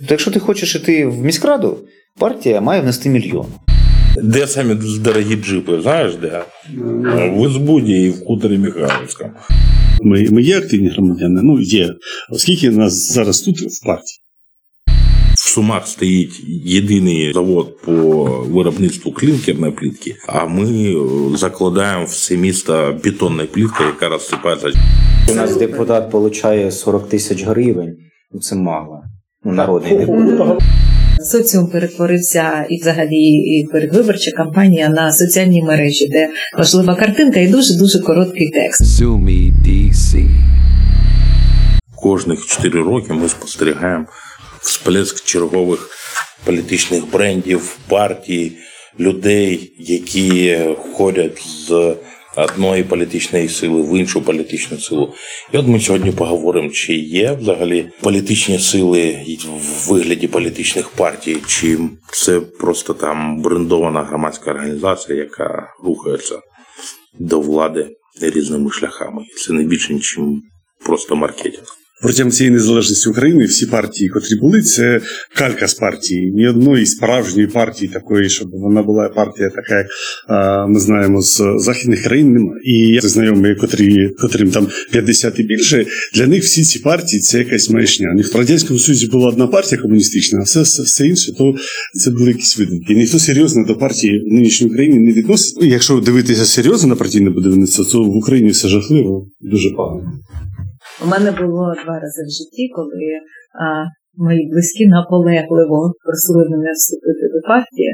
То якщо ти хочеш іти в міськраду, партія має внести мільйон. Де самі дорогі джипи, знаєш де? В Ізбуді і в Хуторі Михайлівському. Ми, ми є активні громадяни? Ну, є. Оскільки нас зараз тут в партії? В Сумах стоїть єдиний завод по виробництву клінкерної плітки, а ми е, закладаємо все місто бетонною пліткою, яка розсипається. У нас депутат отримує 40 тисяч гривень. Ну це мало. Ну, народний депутат. Соціум перетворився і взагалі і передвиборча кампанія на соціальні мережі, де важлива картинка і дуже дуже короткий текст. Кожних 4 роки ми спостерігаємо всплеск чергових політичних брендів, партій, людей, які ходять з одної політичної сили в іншу політичну силу. І от ми сьогодні поговоримо, чи є взагалі політичні сили в вигляді політичних партій, чи це просто там брендована громадська організація, яка рухається до влади різними шляхами. Це не більше, ніж просто маркетинг. Протягом цієї незалежності України всі партії, котрі були, це калька з партії. Ні одної справжньої партії такої, щоб вона була партія така, як ми знаємо з західних країн, немає. І я знайомі, котрі, котрим там 50 і більше, для них всі ці партії це якась маячня. В радянському Союзі була одна партія комуністична, а все, все, інше, то це були якісь видумки. Ніхто серйозно до партії в нинішній Україні не відносить. Якщо дивитися серйозно на партійне будівництво, то в Україні все жахливо, дуже погано. У мене було два рази в житті, коли а, мої близькі наполегливо просили мене вступити до партії,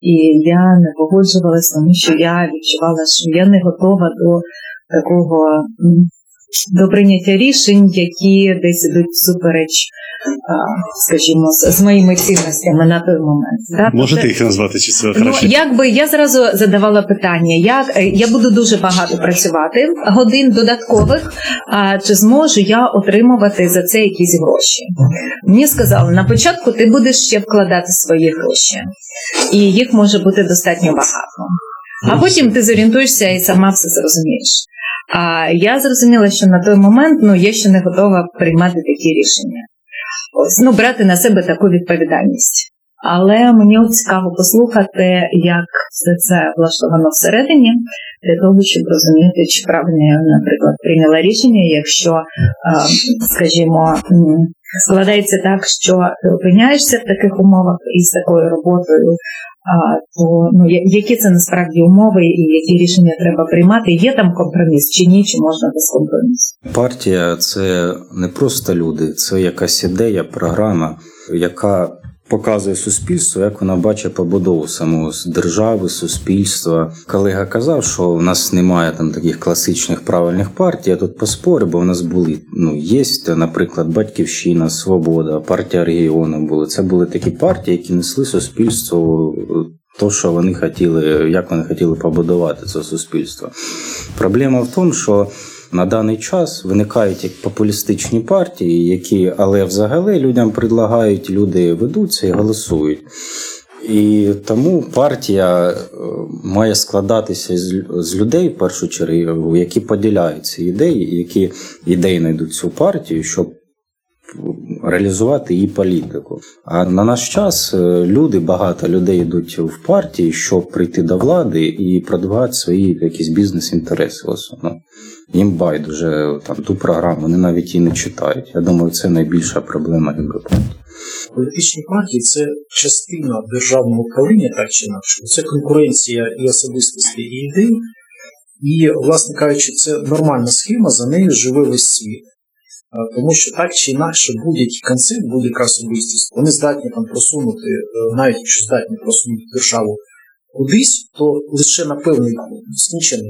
і я не погоджувалася, тому що я відчувала, що я не готова до такого до прийняття рішень, які десь ідуть всупереч, скажімо, з, моїми цінностями на той момент. Да? Можете Тобто- їх назвати, чи це Ну, якби я зразу задавала питання, як е, я буду дуже багато працювати годин додаткових, а чи зможу я отримувати за це якісь гроші? Мені сказали, на початку ти будеш ще вкладати свої гроші, і їх може бути достатньо багато. А потім ти зорієнтуєшся і сама все зрозумієш. А я зрозуміла, що на той момент ну я ще не готова приймати такі рішення. Ну брати на себе таку відповідальність. Але мені цікаво послухати, як все це влаштовано всередині, для того, щоб розуміти, чи правильно я, наприклад, прийняла рішення, якщо, е, скажімо, складається так, що ти опиняєшся в таких умовах із такою роботою, то ну які це насправді умови і які рішення треба приймати? Є там компроміс чи ні, чи можна без компромісу? Партія це не просто люди, це якась ідея, програма, яка показує суспільству, як вона бачить побудову самого держави, суспільства. Колега казав, що в нас немає там таких класичних правильних партій. Я тут поспорю, бо в нас були ну є, наприклад, Батьківщина, Свобода, партія регіону були. Це були такі партії, які несли суспільству. е, То, що вони хотіли, як вони хотіли побудувати це суспільство. Проблема в тому, що на даний час виникають як популістичні партії, які, але взагалі людям предлагають, люди ведуться і голосують. І тому партія е, має складатися з, людей, в першу чергу, які поділяють ці ідеї, які ідеї знайдуть цю партію, щоб реалізувати її політику. А на наш час е, люди, багато людей йдуть в партії, щоб прийти до влади і продавати свої якісь бізнес-інтереси в. Їм байдуже там ту програму, вони навіть її не читають. Я думаю, це найбільша проблема Європи. Політичні партії це частина державного управління, так чи інакше. Це конкуренція і особистості, і ідей. І, власне кажучи, це нормальна схема, за нею живе весь світ. А, Тому що так чи інакше будь-який концепт, будь-яка особистість, вони здатні там просунути, е, навіть якщо здатні просунути державу кудись, то лише на певний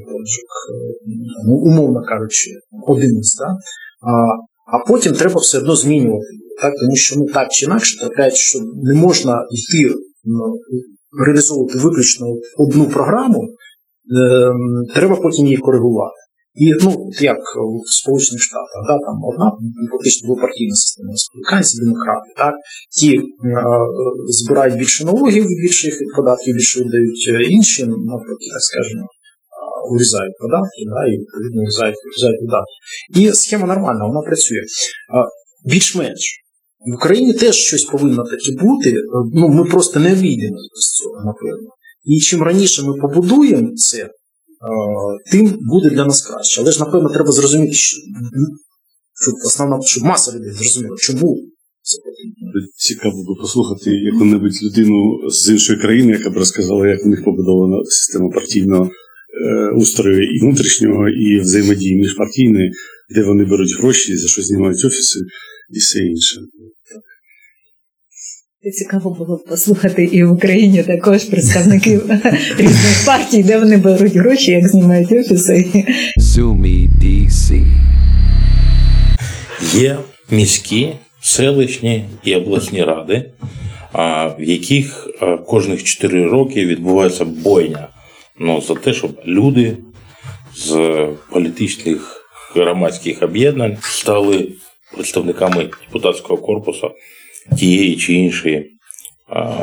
проміжок, е, ну, умовно кажучи, одиниць. Да? А, а потім треба все одно змінювати. Так? Тому що ну, так чи інакше трапляється, що не можна йти ну, реалізовувати виключно одну програму, е, треба потім її коригувати. І ну, як в Сполучених Штатах, да, там одна фактично двопартійна система, республіканці, демократи, так, ті е, збирають більше налогів, більше їх від податків, більше дають інші, навпаки, так скажемо, е, урізають податки, да, і відповідно урізають, урізають видатки. І схема нормальна, вона працює. Е, Більш-менш. В Україні теж щось повинно таке бути. Ну, ми просто не обійдемо з цього, напевно. І чим раніше ми побудуємо це, е, тим буде для нас краще. Але ж, напевно, треба зрозуміти, що щоб основна, щоб маса людей зрозуміла, чому це потрібно. Цікаво би послухати яку-небудь людину з іншої країни, яка б розказала, як у них побудована система партійного е, устрою і внутрішнього, і взаємодії міжпартійної, де вони беруть гроші, за що знімають офіси і все інше. Цікаво було б послухати і в Україні також представників різних партій, де вони беруть гроші, як знімають офіси. DC. Є міські, селищні і обласні ради, в яких кожних 4 роки відбувається бойня ну, за те, щоб люди з політичних громадських об'єднань стали представниками депутатського корпусу тієї чи іншої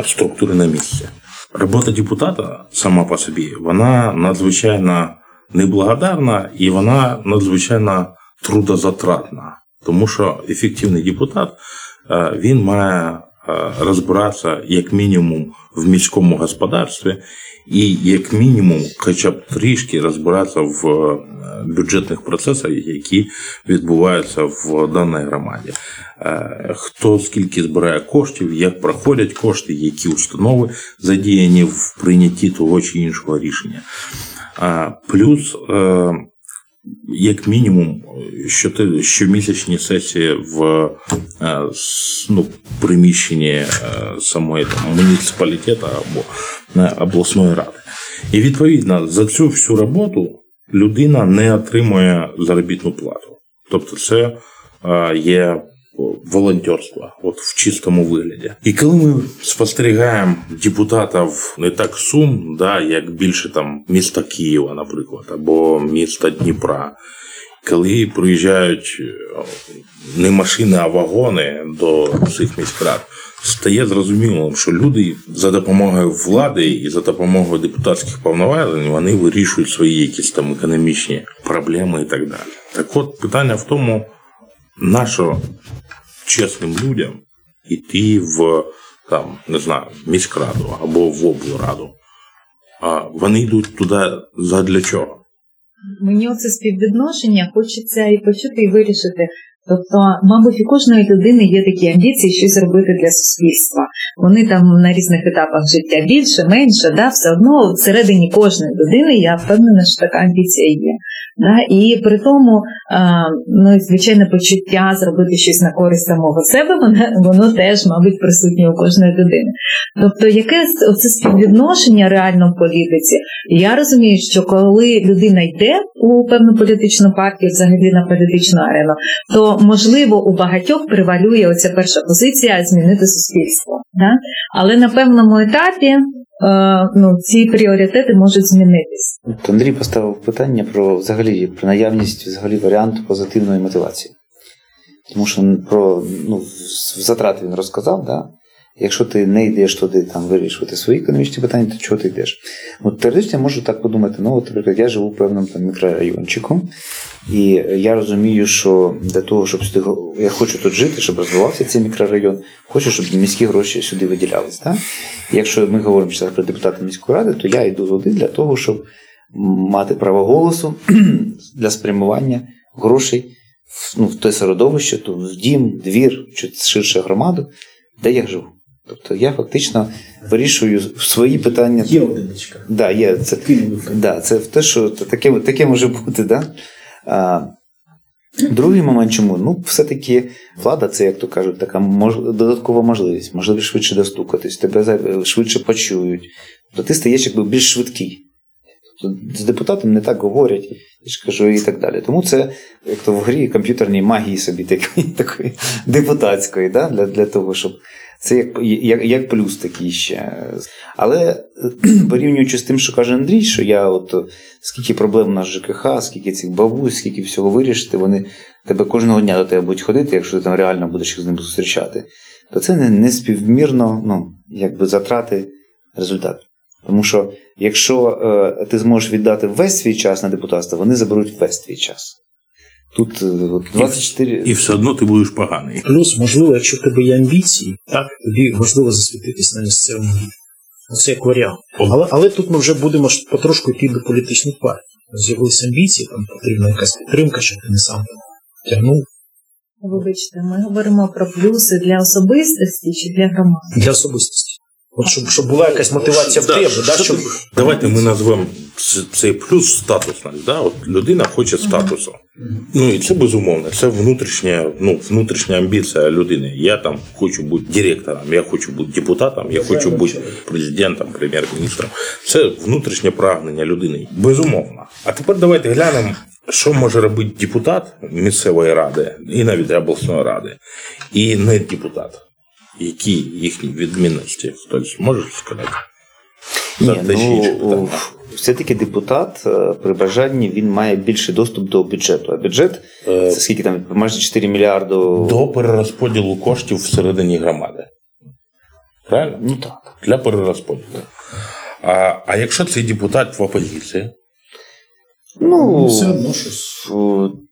структури на місці. Робота депутата сама по собі вона надзвичайно неблагодарна і вона надзвичайно трудозатратна. Тому що ефективний депутат він має розбиратися як мінімум в міському господарстві, і як мінімум, хоча б трішки розбиратися в е, бюджетних процесах, які відбуваються в даній громаді. Е, Хто скільки збирає коштів, як проходять кошти, які установи задіяні в прийнятті того чи іншого рішення. Плюс, е, як мінімум, щомісячні сесії в е, ну, приміщенні е, самої там, муніципалітету або е, обласної ради. І відповідно за цю всю роботу людина не отримує заробітну плату. Тобто, це є волонтерство, от в чистому вигляді. І коли ми спостерігаємо депутатів не так Сум, да, як більше там міста Києва, наприклад, або міста Дніпра, коли приїжджають е, не машини, а вагони до цих міськрад, стає зрозумілим, що люди за допомогою влади і за допомогою депутатських повноважень вони вирішують свої якісь там економічні проблеми і так далі. Так от питання в тому, на що чесним людям іти в там, не знаю, міськраду або в облраду. А вони йдуть туди задля чого? Мені оце співвідношення хочеться і почути, і вирішити. Тобто, мабуть, у кожної людини є такі амбіції щось робити для суспільства. Вони там на різних етапах життя більше, менше, да, все одно всередині кожної людини я впевнена, що така амбіція є. Да? І при тому, а, ну, звичайне почуття зробити щось на користь самого себе, воно, воно теж, мабуть, присутнє у кожної людини. Тобто, яке оце співвідношення реально в політиці? Я розумію, що коли людина йде у певну політичну партію, взагалі на політичну арену, то можливо у багатьох превалює оця перша позиція змінити суспільство. Да? Але на певному етапі е, ну, ці пріоритети можуть змінитись. Андрій поставив питання про взагалі про наявність взагалі варіанту позитивної мотивації. Тому що про ну, затрати він розказав, да? Якщо ти не йдеш туди там, вирішувати свої економічні питання, то чого ти йдеш? От теоретично можу так подумати: ну, от, наприклад, я живу в певному там, мікрорайончику, і я розумію, що для того, щоб сюди, я хочу тут жити, щоб розвивався цей мікрорайон, хочу, щоб міські гроші сюди виділялись. І Якщо ми говоримо зараз про депутата міської ради, то я йду туди для того, щоб мати право голосу для спрямування грошей в, ну, в те середовище, то в дім, двір, чи ширше громаду, де я живу. Тобто я фактично вирішую свої питання. Є одиничка. Да, є. Це, да, це те, що таке, таке може бути. Да? А, другий момент чому? Ну, все-таки влада це, як то кажуть, така мож, додаткова можливість, можливість швидше достукатись, тебе швидше почують. То ти стаєш якби більш швидкий. Тобто з депутатом не так говорять, я ж кажу, і так далі. Тому це як то в грі комп'ютерній магії собі такої, такої депутатської, да? для, для того, щоб це як, як, як плюс такий ще. Але порівнюючи з тим, що каже Андрій, що я от скільки проблем у нас ЖКХ, скільки цих бабусь, скільки всього вирішити, вони тебе кожного дня до тебе будуть ходити, якщо ти там реально будеш їх з ними зустрічати, то це не, не співмірно ну, якби затрати результату. Тому що якщо е, ти зможеш віддати весь свій час на депутатство, вони заберуть весь твій час. Тут е, 24... І все одно ти будеш поганий. Плюс, можливо, якщо в тебе є амбіції, так тобі важливо засвітитись на місцевому рівні. Це як варіант. Але, але тут ми вже будемо потрошку йти до політичних партій. З'явилися амбіції, там потрібна якась підтримка, щоб ти не сам тягнув Вибачте, ми говоримо про плюси для особистості чи для громади. для особистості. От щоб, щоб була якась мотивація в тебе, да, що щоб Давайте ми назвемо цей плюс статусність. Да? От людина хоче статусу. Ну і це безумовно. Це внутрішня, ну, внутрішня амбіція людини. Я там хочу бути директором, я хочу бути депутатом, я хочу бути президентом, прем'єр-міністром. Це внутрішнє прагнення людини. Безумовно. А тепер давайте глянемо. Що може робити депутат місцевої ради і навіть обласної ради, і не депутат? Які їхні відмінності? Хтось може сказати? Ні, ну, все-таки депутат е, при бажанні він має більший доступ до бюджету. А бюджет Е, це скільки там майже 4 мільярди. до перерозподілу коштів всередині громади. Правильно? Ну так. Для перерозподілу. А, а якщо цей депутат в опозиції, Ну, все одно щось.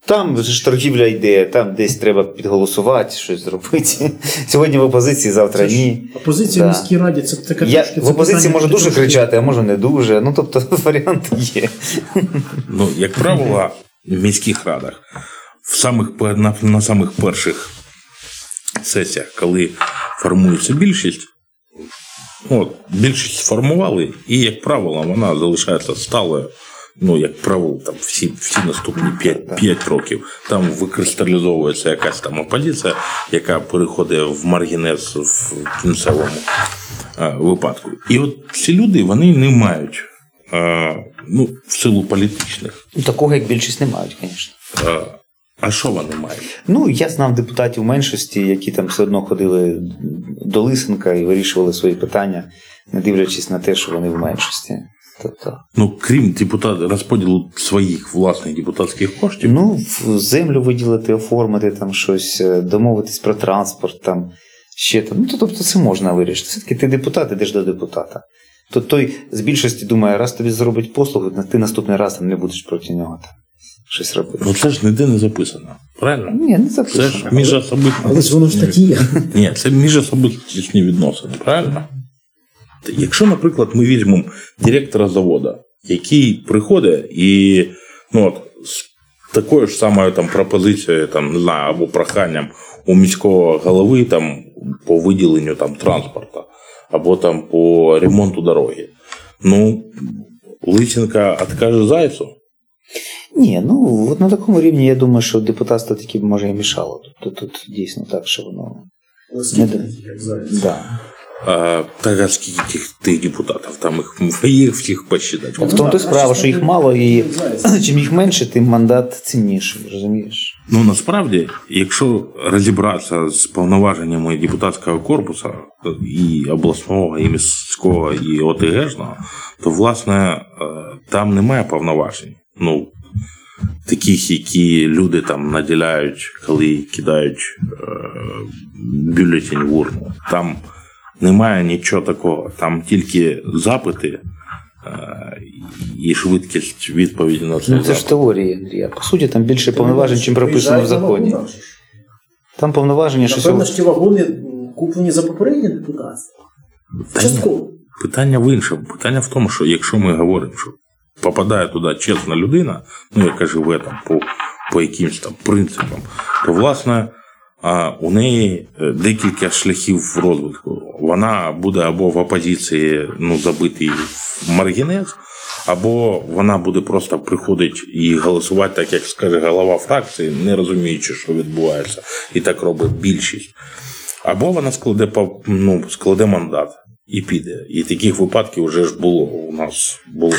Там ж торгівля йде, там десь треба підголосувати, щось зробити. Сьогодні в опозиції, завтра ні. Опозиція Да. в міській раді це така Я трошки- в опозиції можу дуже трошки- кричати, а можу не дуже. Ну тобто варіанти є. ну, як правило, в міських радах, в самих, на, на самих перших сесіях, коли формується більшість, от, більшість сформували, і, як правило, вона залишається сталою. Ну, як правило, там всі, всі наступні 5, 5 років там викристалізовується якась там опозиція, яка переходить в маргінез в кінцевому е, випадку. І от ці люди вони не мають е, ну, в силу політичних. Ну, Такого, як більшість, не мають, звісно. Е, а що вони мають? Ну, я знав депутатів меншості, які там все одно ходили до Лисенка і вирішували свої питання, не дивлячись на те, що вони в меншості. Тобто, Ну, крім депутат, розподілу своїх власних депутатських коштів, ну, землю виділити, оформити там щось, е, домовитись про транспорт, там ще там. Ну, то, тобто це можна вирішити. Все-таки ти депутат, ідеш до депутата. То той з більшості думає, раз тобі зробить послугу, ти наступний раз там не будеш проти нього там щось робити. ну це ж ніде не записано. Правильно? Ні, не записано. Це ж міжособистісні. Але ж воно в статті. Ні, це міжособистісні відносини, правильно? Якщо, наприклад, ми візьмемо директора заводу, який приходить і ну, от, з такою ж самою там, пропозицією, там, не знаю, або проханням у міського голови там, по виділенню там, транспорту, або там, по ремонту дороги. Ну, Лисенка откаже зайцю. Ні, ну от на такому рівні я думаю, що депутатство таки може і мішало. Тобто тут дійсно так, що воно. Не до- да. А, так а скільки тих, тих депутатів? Там їх, їх всіх посчитати. В тому то справа, що їх мало, і чим їх менше, тим мандат цінніший, розумієш? Ну насправді, якщо розібратися з повноваженнями депутатського корпусу і обласного, і міського, і ОТГшного, то власне е, там немає повноважень. Ну, таких, які люди там наділяють, коли кидають е, бюлетень в урну. Там немає нічого такого. Там тільки запити е, і швидкість відповіді на цей Ну це ж теорія, Андрія. По суті, там більше повноважень, чим прописано в законі. Там повноваження, що Напевно, що ті вагони куплені за попереднє депутатство. Частково. Питання в іншому. Питання в тому, що якщо ми говоримо, що попадає туди чесна людина, ну яка живе там по, по якимсь там принципам, то власне у неї е, декілька шляхів розвитку. Вона буде або в опозиції ну, забитий в маргінез, або вона буде просто приходити і голосувати, так як скаже голова фракції, не розуміючи, що відбувається, і так робить більшість. Або вона складе ну, складе мандат і піде. І таких випадків вже ж було у нас було.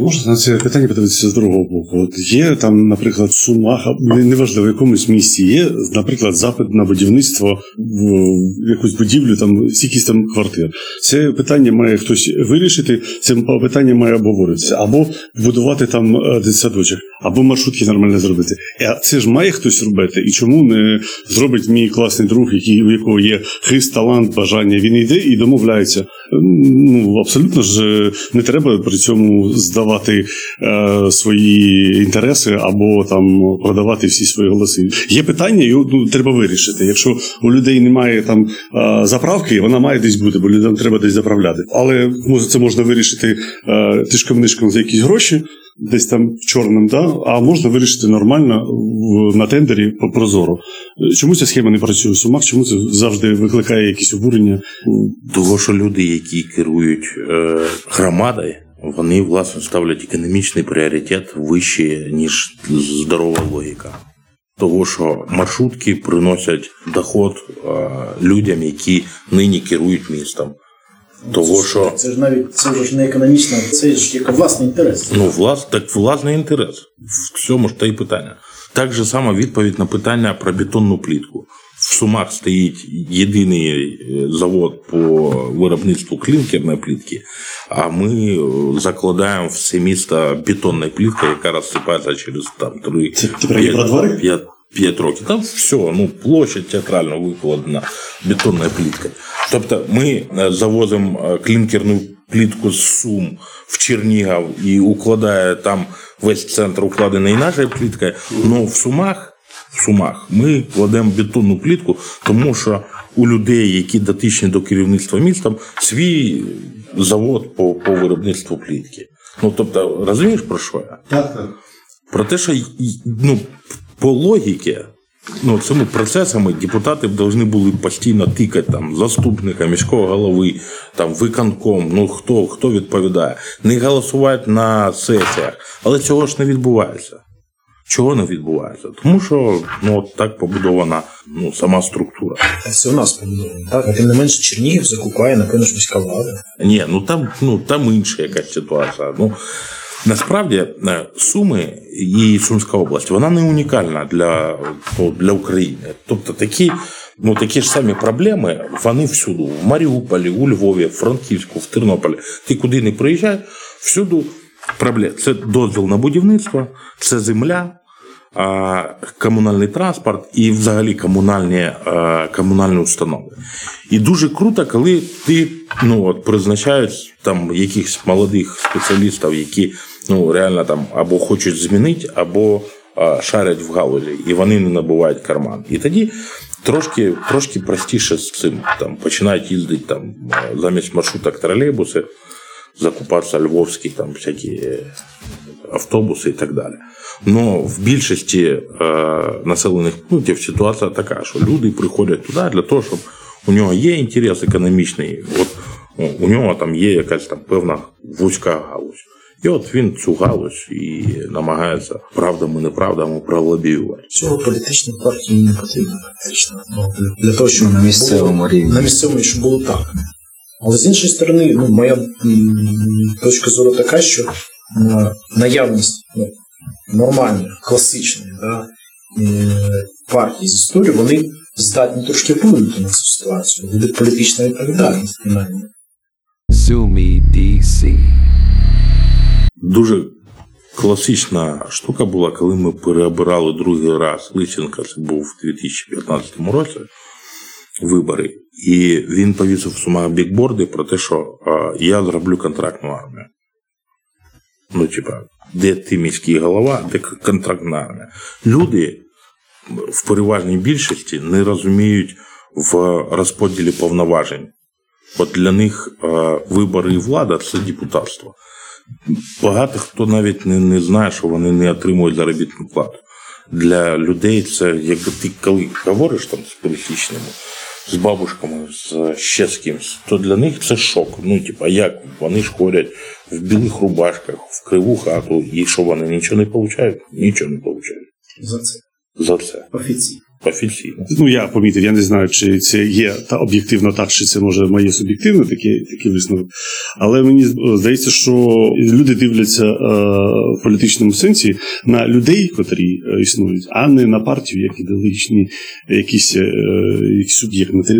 Можна на це питання подивитися з другого боку? От є там, наприклад, в Сумах, неважливо, в якомусь місті є, наприклад, запит на будівництво в якусь будівлю, там якісь там квартир. Це питання має хтось вирішити, це питання має обговоритися. Або будувати там е, дитсадочок, або маршрутки нормально зробити. А це ж має хтось робити. І чому не зробить мій класний друг, який у якого є хист, талант, бажання? Він йде і домовляється. Ну абсолютно ж е, не треба при цьому здавати продавати е, свої інтереси або там продавати всі свої голоси. Є питання, його ну, треба вирішити. Якщо у людей немає там е, заправки, вона має десь бути, бо людям треба десь заправляти. Але може це можна вирішити е, тишком-нишком за якісь гроші. Десь там чорним, да? а можна вирішити нормально на тендері по прозоро. Чому ця схема не працює в сумах? Чому це завжди викликає якісь обурення? Того, що люди, які керують е, громадою, вони власне ставлять економічний пріоритет вище, ніж здорова логіка. Того, що маршрутки приносять доход людям, які нині керують містом. Того, що Це ж навіть це вже ж не економічно, це ж як власний інтерес. Ну, влас, так власний інтерес. В цьому ж та й питання. Так же само відповідь на питання про бетонну плітку. В Сумах стоїть єдиний е, завод по виробництву клінкерної плітки, а ми е, закладаємо все місто бетонною пліткою, яка розсипається через там три Це ти про про двори? п'ять, п'ять років. Там все, ну площадь театрально викладена бетонною пліткою. Тобто ми е, завозимо клінкерну плітку з Сум в Чернігів і укладає там весь центр укладений нашою пліткою. але в Сумах. В Сумах ми кладемо бетонну плітку, тому що у людей, які дотичні до керівництва містом, свій завод по, по виробництву плітки. Ну тобто, розумієш про що я? Так, так. Про те, що ну, по логіці, ну, цими процесами депутати б повинні були постійно тикати там заступника, міського голови, там виконком, ну хто, хто відповідає, не голосувати на сесіях. Але цього ж не відбувається. Чого не відбувається? Тому що ну, от так побудована ну, сама структура. Це у нас побудовано. Так, тим не менше Чернігів закупає, напевно, ж міська влада. Ні, ну там, ну там інша якась ситуація. Ну насправді е, Суми і Сумська область вона не унікальна для, для України. Тобто такі, ну, такі ж самі проблеми вони всюди. В Маріуполі, у Львові, в Франківську, в Тернополі. Ти куди не приїжджай, всюди. Це дозвіл на будівництво, це земля. Комунальний транспорт і взагалі комунальні, комунальні установи. І дуже круто, коли ти ну, от, призначають там якихось молодих спеціалістів, які ну, реально там або хочуть змінити, або шарять в галузі, і вони не набувають карман. І тоді трошки, трошки простіше з цим. Там, починають їздити там, замість маршруток тролейбуси, закупатися львовські там всякі е, автобуси і так далі. Но в більшості е, населених пунктів ситуація така, що люди приходять туди для того, щоб у нього є інтерес економічний, от у нього там є якась там певна вузька галузь. І от він цю галузь і намагається правдами, неправдами пролобіювати. Цього політичних партій не потрібно фактично. Ну, для, для того, щоб На місцевому рівні. На місцевому, щоб було так. Але з іншої сторони, ну, моя точка зору така, що наявність ну, нормальних, класичних да, е, партій з історії, вони здатні трошки вплинути на цю ситуацію. Буде політична відповідальність принаймні. Me DC. Дуже класична штука була, коли ми переобирали другий раз Лисенка, це був у 2015 році вибори. І він повісив в сумах бікборди про те, що а, я зроблю контрактну армію. Ну, типа, де ти міський голова, де контрактна армія. Люди в переважній більшості не розуміють в розподілі повноважень. От для них е, вибори і влада це депутатство. Багато хто навіть не, не знає, що вони не отримують заробітну плату. Для людей це якби ти коли говориш там з пересічними, з бабушками, з ще з кимось, то для них це шок. Ну, типа, як вони ж ходять в білих рубашках, в криву хату, і що вони нічого не получають? Нічого не получають За це за це офіційно. Офіційно. Ну, я помітив, я не знаю, чи це є та об'єктивно так, чи це може моє суб'єктивне такий, такий висновок. Але мені здається, що люди дивляться е, в політичному сенсі на людей, котрі е, існують, а не на партію, як ідеологічні якісь, е, якісь суб'єкти.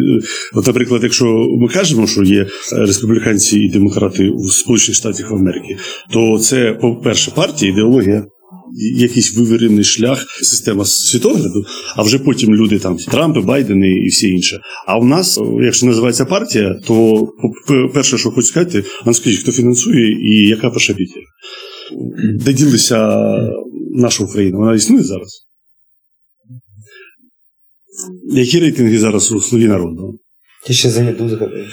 От, наприклад, якщо ми кажемо, що є республіканці і демократи у Сполучених Штатах Америки, то це, по-перше, партія, ідеологія якийсь вивірений шлях, система світогляду, а вже потім люди там Трампи, Байдени і всі інше. А у нас, якщо називається партія, то перше, що хочу сказати, ну скажіть, хто фінансує і яка перша п'ятірка. Де ділися наша Україна? Вона існує зараз? Які рейтинги зараз у Слуги народу? Ти ще зайду згадаю.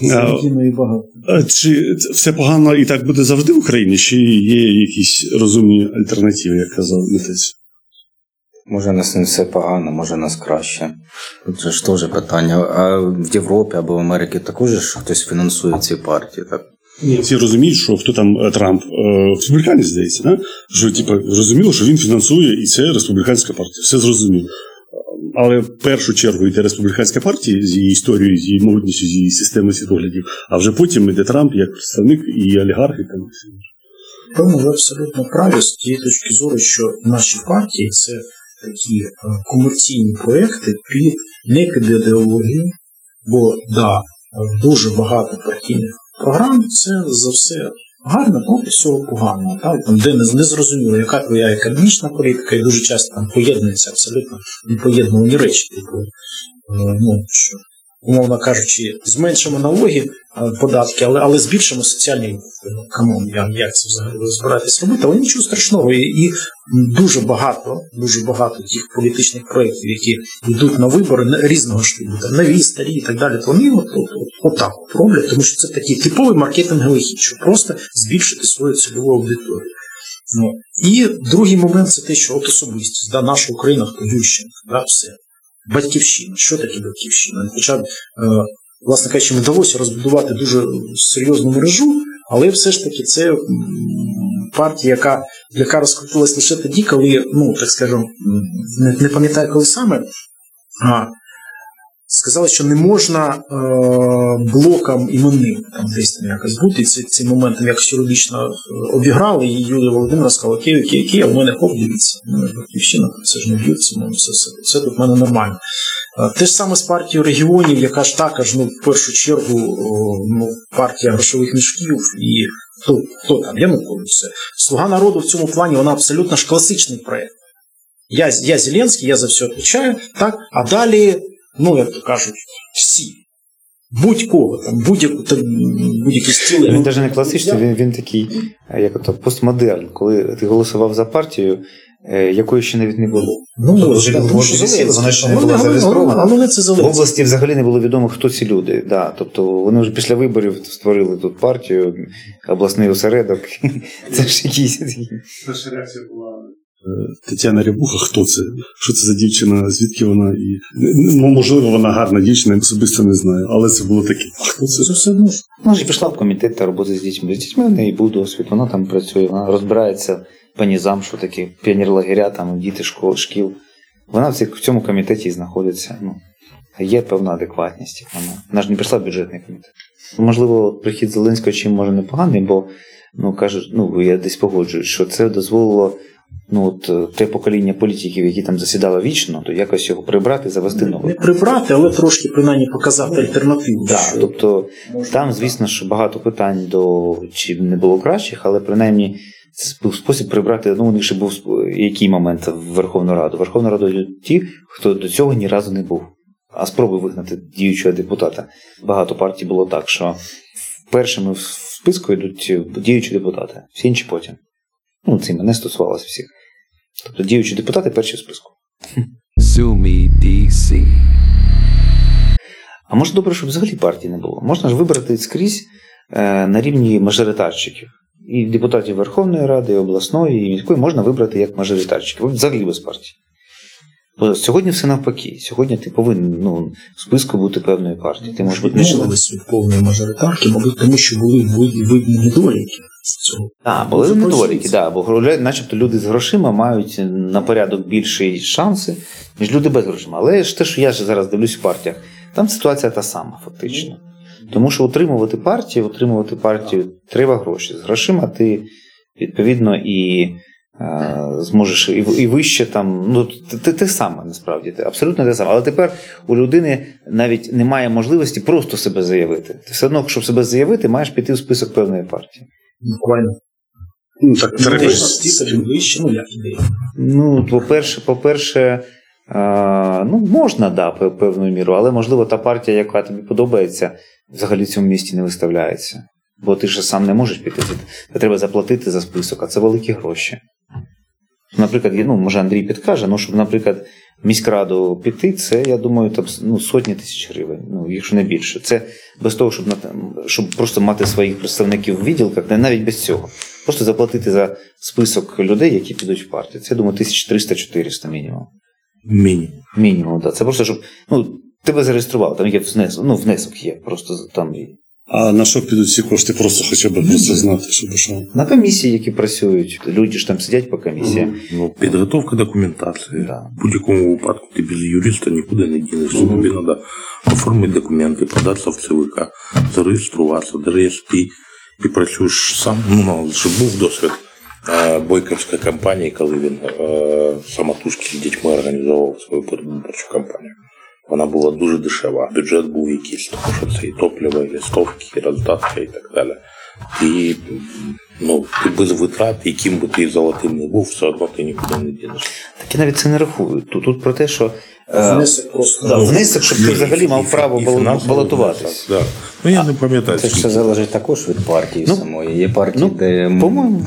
Задіяно і багато. А Чи це все погано і так буде завжди в Україні, чи є якісь розумні альтернативи, як казав митець? Може, нас не все погано, може нас краще. Же ж теж питання. А в Європі або в Америці також ж хтось фінансує ці партії, так? Ні, всі розуміють, що хто там е, Трамп е, республіканець, здається, да? що типу, зрозуміло, що він фінансує, і це республіканська партія. Все зрозуміло. Але в першу чергу йде республіканська партія з її історією, з її могутністю, з її системою світоглядів, а вже потім йде Трамп як представник і олігархи. Там. Певно, ви абсолютно праві з тієї точки зору, що наші партії це такі е, комерційні проекти під не під ідеологію, бо да, дуже багато партійних програм це за все гарно, ну всього погано. Там, де не, не зрозуміло, яка твоя економічна політика, і дуже часто там поєднуються абсолютно непоєднувані речі. Типу, е, ну, що, умовно кажучи, зменшимо налоги, е, податки, але, але збільшимо соціальні. Ну, come on, як це взагалі ви робите, але нічого страшного. І, і дуже багато, дуже багато тих політичних проєктів, які йдуть на вибори різного штибу, нові, старі і так далі, то вони от, от, от, от так от роблять, тому що це такий типовий маркетинговий хід, щоб просто збільшити свою цільову аудиторію. Ну, і другий момент це те, що от особистість, да, наша Україна, хто да, все. Батьківщина. Що таке батьківщина? Хоча, е, власне кажучи, вдалося розбудувати дуже серйозну мережу, але все ж таки це партія, яка, яка розкрутилась лише тоді, коли, ну, так скажемо, не, не пам'ятаю, коли саме. А, Сказали, що не можна е, блокам іменним там десь там якось бути. Ці, цим моментом якось юридично е, обіграли, і Юлія Володимирівна сказала, окей, окей, окей, а в мене хоп, дивіться. Ну, батьківщина, це ж не б'ються, ну, все, все, все тут в мене нормально. Е, Те ж саме з партією регіонів, яка ж також, ну, в першу чергу, ну, партія грошових мішків і хто, хто там, Янукович, все. Слуга народу в цьому плані, вона абсолютно ж класичний проєкт. Я, я Зеленський, я за все відповідаю, так, а далі, ну, як то кажуть, всі. Будь-кого, там, будь-яку, там, будь-які стіли. Він навіть не класичний, він, він такий, е, як ото, постмодерн, коли ти голосував за партію, е, якої ще навіть не було. Ну, Тобто вже так, тому що Зеленський. вона ще не Але- була зареєстрована. Але не це В Зеленський. області взагалі не було відомо, хто ці люди. Да, тобто вони вже після виборів створили тут партію, обласний осередок. Це ж якісь. такі- Перша реакція була Тетяна Рябуха, хто це? Що це за дівчина? Звідки вона? І ну, можливо, вона гарна дівчина, я особисто не знаю, але це було таке. А хто це? Це все одно. Вона ж пішла в комітет та роботи з дітьми. З дітьми в неї був досвід, вона там працює, вона розбирається по низам, що таке піонерлагеря, там діти школ, шкіл. Вона в в цьому комітеті і знаходиться. Ну, є певна адекватність. як Вона, вона ж не прийшла в бюджетний комітет. Можливо, прихід Зеленського чим може непоганий, бо ну кажуть, ну я десь погоджуюсь, що це дозволило. Ну, от е, те покоління політиків, які там засідало вічно, то якось його прибрати, завести Не прибрати, але трошки принаймні показати альтернативу. Да, що тобто можна там, звісно ж, багато питань до чи не було кращих, але принаймні це був спосіб прибрати. Ну, у них ще був який момент в Верховну Раду. Верховну Раду йдуть ті, хто до цього ні разу не був. А спроби вигнати діючого депутата. Багато партій було так, що першими в списку йдуть діючі депутати, всі інші потім. Ну, це мене стосувалося всіх. Тобто діючі депутати перші в списку. Sue DC. А може добре, щоб взагалі партії не було. Можна ж вибрати скрізь е, на рівні мажоритарщиків. І депутатів Верховної Ради, і обласної, і міської можна вибрати як мажоритарщиків. Взагалі без партії. Сьогодні все навпаки. Сьогодні ти повинен ну, в списку бути певної партії. Ти можеш бути відмовились від повної мажоритарки, мабуть, тому що були вид- видні недоліки з цього. Так, були недоліки, да, бо начебто люди з грошима мають на порядок більші шанси, ніж люди без грошима. Але ж те, що я ж зараз дивлюсь в партіях, там ситуація та сама, фактично. Тому що утримувати партію, утримувати партію треба гроші. З грошима ти відповідно і зможеш і, і вище там. Ну, те, те, саме насправді, те, абсолютно те саме. Але тепер у людини навіть немає можливості просто себе заявити. Ти все одно, щоб себе заявити, маєш піти в список певної партії. Буквально. Ну, так, треба. Треба вище, ну як ідея. Ну, по-перше, по-перше, е, ну, можна, да, певною мірою, але можливо та партія, яка тобі подобається, взагалі в цьому місті не виставляється. Бо ти ж сам не можеш піти. Це треба заплатити за список, а це великі гроші. Наприклад, ну, може Андрій підкаже, ну, щоб, наприклад, міськраду піти, це, я думаю, там, ну, сотні тисяч гривень, ну, якщо не більше. Це без того, щоб, щоб просто мати своїх представників в відділках, навіть без цього. Просто заплатити за список людей, які підуть в партію. Це, я думаю, 1300-400 мінімум. Мінімум. Мінімум, так. Це просто, щоб ну, тебе зареєстрували, там є внесок, ну, внесок є, просто там А на що підуть ці кошти? Просто хоча б просто знати, щоб що. на комісії, які працюють, люди ж там сидять по комісіям. Ну, підготовка документації. Да. В будь-якому випадку ти без юриста нікуди не дінешся. Тобі треба оформити документи, податися в ЦВК, зареєструватися, навіть ти і працюєш сам. Ну, ну, щоб був досвід е, бойківської кампанії, коли він е, самотужки з дітьми організовував свою передвиборчу кампанію. Вона була дуже дешева, бюджет був якийсь, тому що це і топливо, і листовки, і роздатка, і так далі. І ну, ти без витрат, яким би ти золотим не був, все одно ти нікуди не дінеш. Так і навіть це не рахують. Тут, тут про те, що е, Внесок просто. да, внесок, щоб ти Ну, взагалі мав право і бал- фінансовий балотуватись. внесок, Да. Ну я не пам'ятаю. Це ж все залежить також від партії Ну, самої. Є партії, Ну, де м,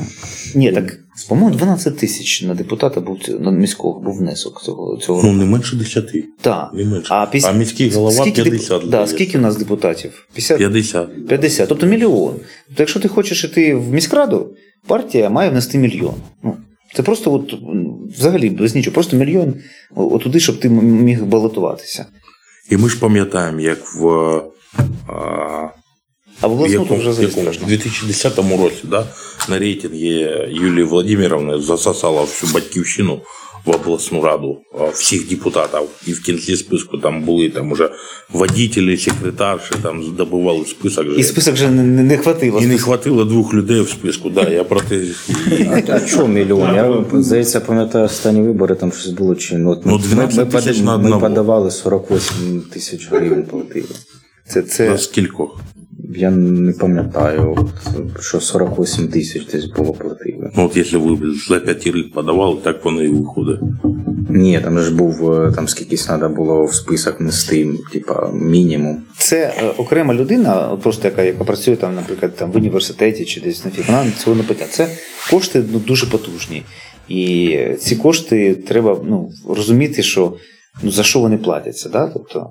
ні, так, по-моєму, 12 тисяч на депутата був на міського був внесок цього, цього Ну не менше 10. Так. Не менше. А, піс... А міський голова скільки, 50, Да, скільки у нас депутатів? 50? 50. 50, тобто мільйон. Тобто, якщо ти хочеш іти в міськраду, партія має внести мільйон. Ну, це просто от, взагалі без нічого, просто мільйон о- туди, щоб ти міг балотуватися. І ми ж пам'ятаємо, як в, а, А в в, обласну вже в, якому, 2010 році да, на рейтингі Юлії Владимировни засосала всю батьківщину в обласну раду всіх депутатів. І в кінці списку там були там уже водителі, секретарші, там здобували список. І список вже не, не, не хватило. І не хватило двох людей в списку. Да, я про те. А, а чого мільйон? Я здається, пам'ятаю останні вибори, там щось було чи ну, Ну, ми, 12 ми, тисяч пода- на ми подавали 48 тисяч гривень платили. Це, це, За скількох? Я не пам'ятаю, от, що 48 тисяч десь було платили. Ну, от якщо ви за п'ятірих подавали, так воно і виходить. Ні, там ж був е, там скількись треба було в список нести, типа мінімум. це е, окрема людина, просто яка, яка працює там, наприклад, там в університеті чи десь на вона цього не питає. Це кошти ну, дуже потужні. І ці кошти треба ну, розуміти, що ну, за що вони платяться. Да? Тобто,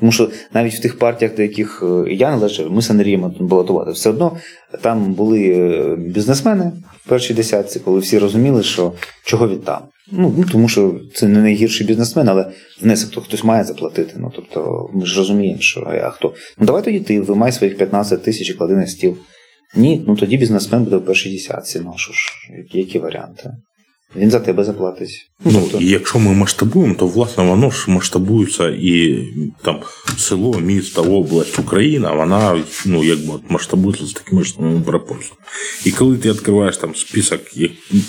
тому що навіть в тих партіях, до яких е, я належав, ми з Андрієм балотувати, все одно там були е, бізнесмени в першій десятці, коли всі розуміли, що чого він там. Ну, ну тому що це не найгірший бізнесмен, але внесок то хтось має заплатити. Ну тобто ми ж розуміємо, що а хто. Ну давай тоді ти вимай своїх 15 тисяч і клади на стіл. Ні, ну тоді бізнесмен буде в першій десятці. Ну що ж, які варіанти? Він за тебе заплатить. Ну, тобто- і якщо ми масштабуємо, то власне воно ж масштабується і там село, місто, область, Україна, вона ну якби масштабується з такими ж самими пропорціями. І коли ти відкриваєш там список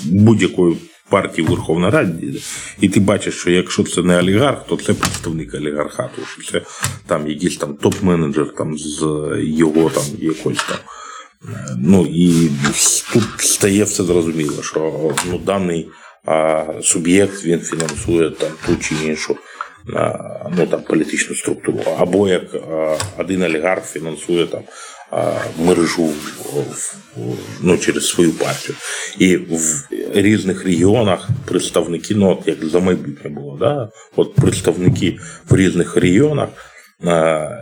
будь-якої партії в Верховній Раді, і ти бачиш, що якщо це не олігарх, то це представник олігархату, що це там якийсь там топ-менеджер там з його там якось там. Ну і тут стає все зрозуміло, що ну, даний а, суб'єкт він фінансує там ту чи іншу ну, там, політичну структуру. Або як а, один олігарх фінансує там а, мережу ну, через свою партію. І в різних регіонах представники, ну от як за майбутнє було, да? от представники в різних регіонах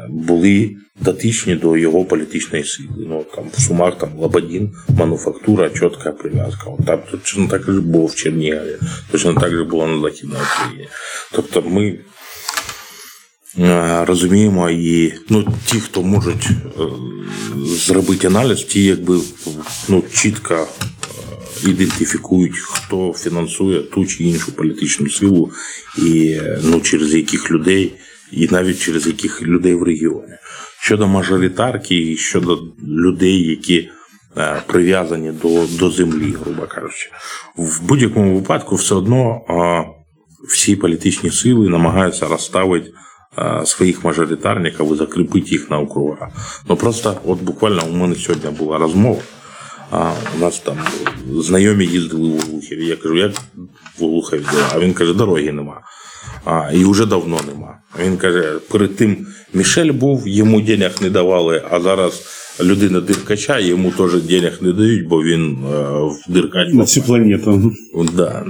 були дотичні до його політичної сили. Ну там в Сумах там Лабадін, мануфактура, чітка прив'язка. Там точно так же було в Чернігові, точно так же було на Західній Україні. Тобто ми е, розуміємо і ну, ті, хто можуть е, зробити аналіз, ті якби ну, чітко е, ідентифікують, хто фінансує ту чи іншу політичну силу, і е, ну, через яких людей, і навіть через яких людей в регіоні. Щодо мажоритарки і щодо людей, які е, прив'язані до, до землі, грубо кажучи, в будь-якому випадку все одно е, всі політичні сили намагаються розставити е, своїх мажоритарників і закріпити їх на округах. Ну просто, от буквально у мене сьогодні була розмова. А у нас там знайомі їздили в Глухів. Я кажу, як в Глухові діла? А він каже, дороги нема. А, і вже давно нема. Він каже, перед тим Мішель був, йому денег не давали, а зараз людина диркача, йому теж денег не дають, бо він е, в диркач. На всю планету. Да.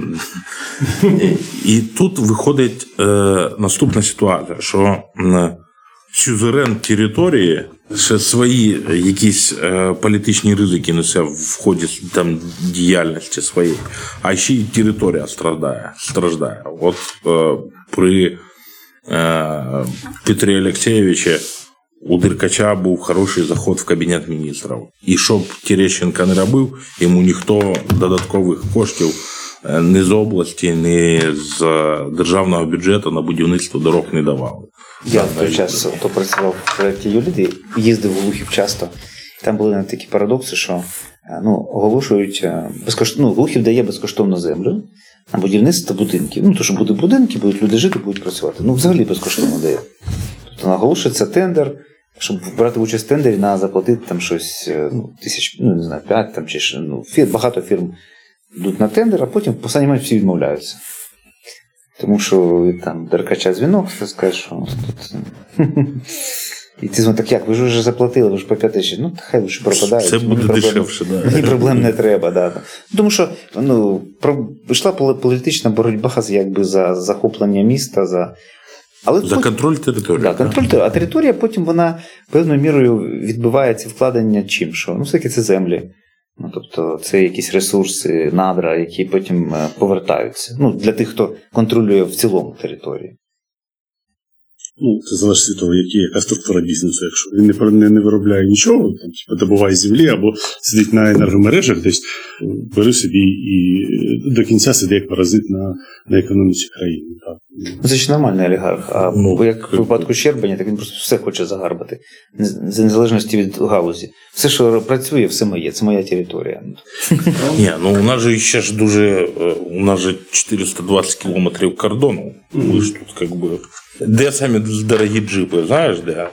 І тут виходить е, наступна ситуація, що сюзерен території ще свої якісь е, політичні ризики несе в ході там, діяльності своєї, а ще й територія страждає. страждає. От е, при е, Петрі Олексійовичі у Деркача був хороший заход в кабінет міністрів. І щоб Терещенка не робив, йому ніхто додаткових коштів е, ні з області, ні з е, державного бюджету на будівництво дорог не давали. Я в той час то працював в проєкті Юліди, їздив в Глухів часто. Там були такі парадокси, що е, ну, оголошують е, безкоштовно, ну, Глухів дає безкоштовну землю на будівництво будинків. Ну, то, що будуть будинки, будуть люди жити, будуть працювати. Ну, взагалі безкоштовно дає. Тобто наголошується тендер, щоб брати участь в тендері, треба заплатити там щось, е, ну, тисяч, ну, не знаю, п'ять там чи ну, багато фірм йдуть на тендер, а потім в останній момент всі відмовляються. Тому що там деркача дзвінок, ти скажеш, що тут. І ти так як, ви ж вже заплатили, ви ж по 5 тисяч. Ну, хай лише пропадають. Це буде проблем- дешевше. Да. Мені проблем не треба, да. Тому що ну, йшла політична боротьба якби за захоплення міста, за. Але За потім- контроль території. Да, контроль, те- а територія потім вона певною мірою відбивається вкладення чим? Що? Ну, все-таки це землі. Ну, тобто це якісь ресурси, надра, які потім е, повертаються. Ну, для тих, хто контролює в цілому територію. Ну, це залежить від того, які, яка структура бізнесу. Якщо він не, не, не виробляє нічого, там, типу, добуває землі або сидить на енергомережах десь, бери собі і е, до кінця сидить як паразит на, на економіці країни. Так. Ну, це ж нормальний олігарх. А Ну, як в випадку Щербаня, так він просто все хоче загарбати. За незалежності від галузі. Все, що працює, все моє, це моя територія. Ні, ну у нас же ще ж дуже, е, у нас же 420 кілометрів кордону. Ви ж тут как би. Де самі дорогі джипи, знаєш де?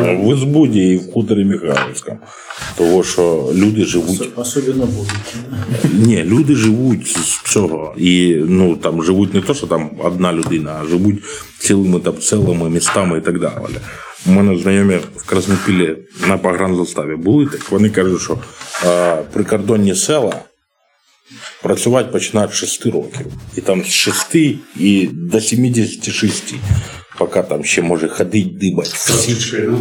В Ізбуді і в хуторі Михайлівському. Того, що люди живуть Особливо будуть. Ні, люди живуть з цього. І ну там живуть не то, що там одна людина, а живуть цілими там селами, містами і так далі. У мене знайомі в Краснопілі на погранзаставі були, так вони кажуть, що е, прикордонні села працювати починають з 6 років. І там з 6 і до 76. Поки там ще може ходити, дибать. Всі,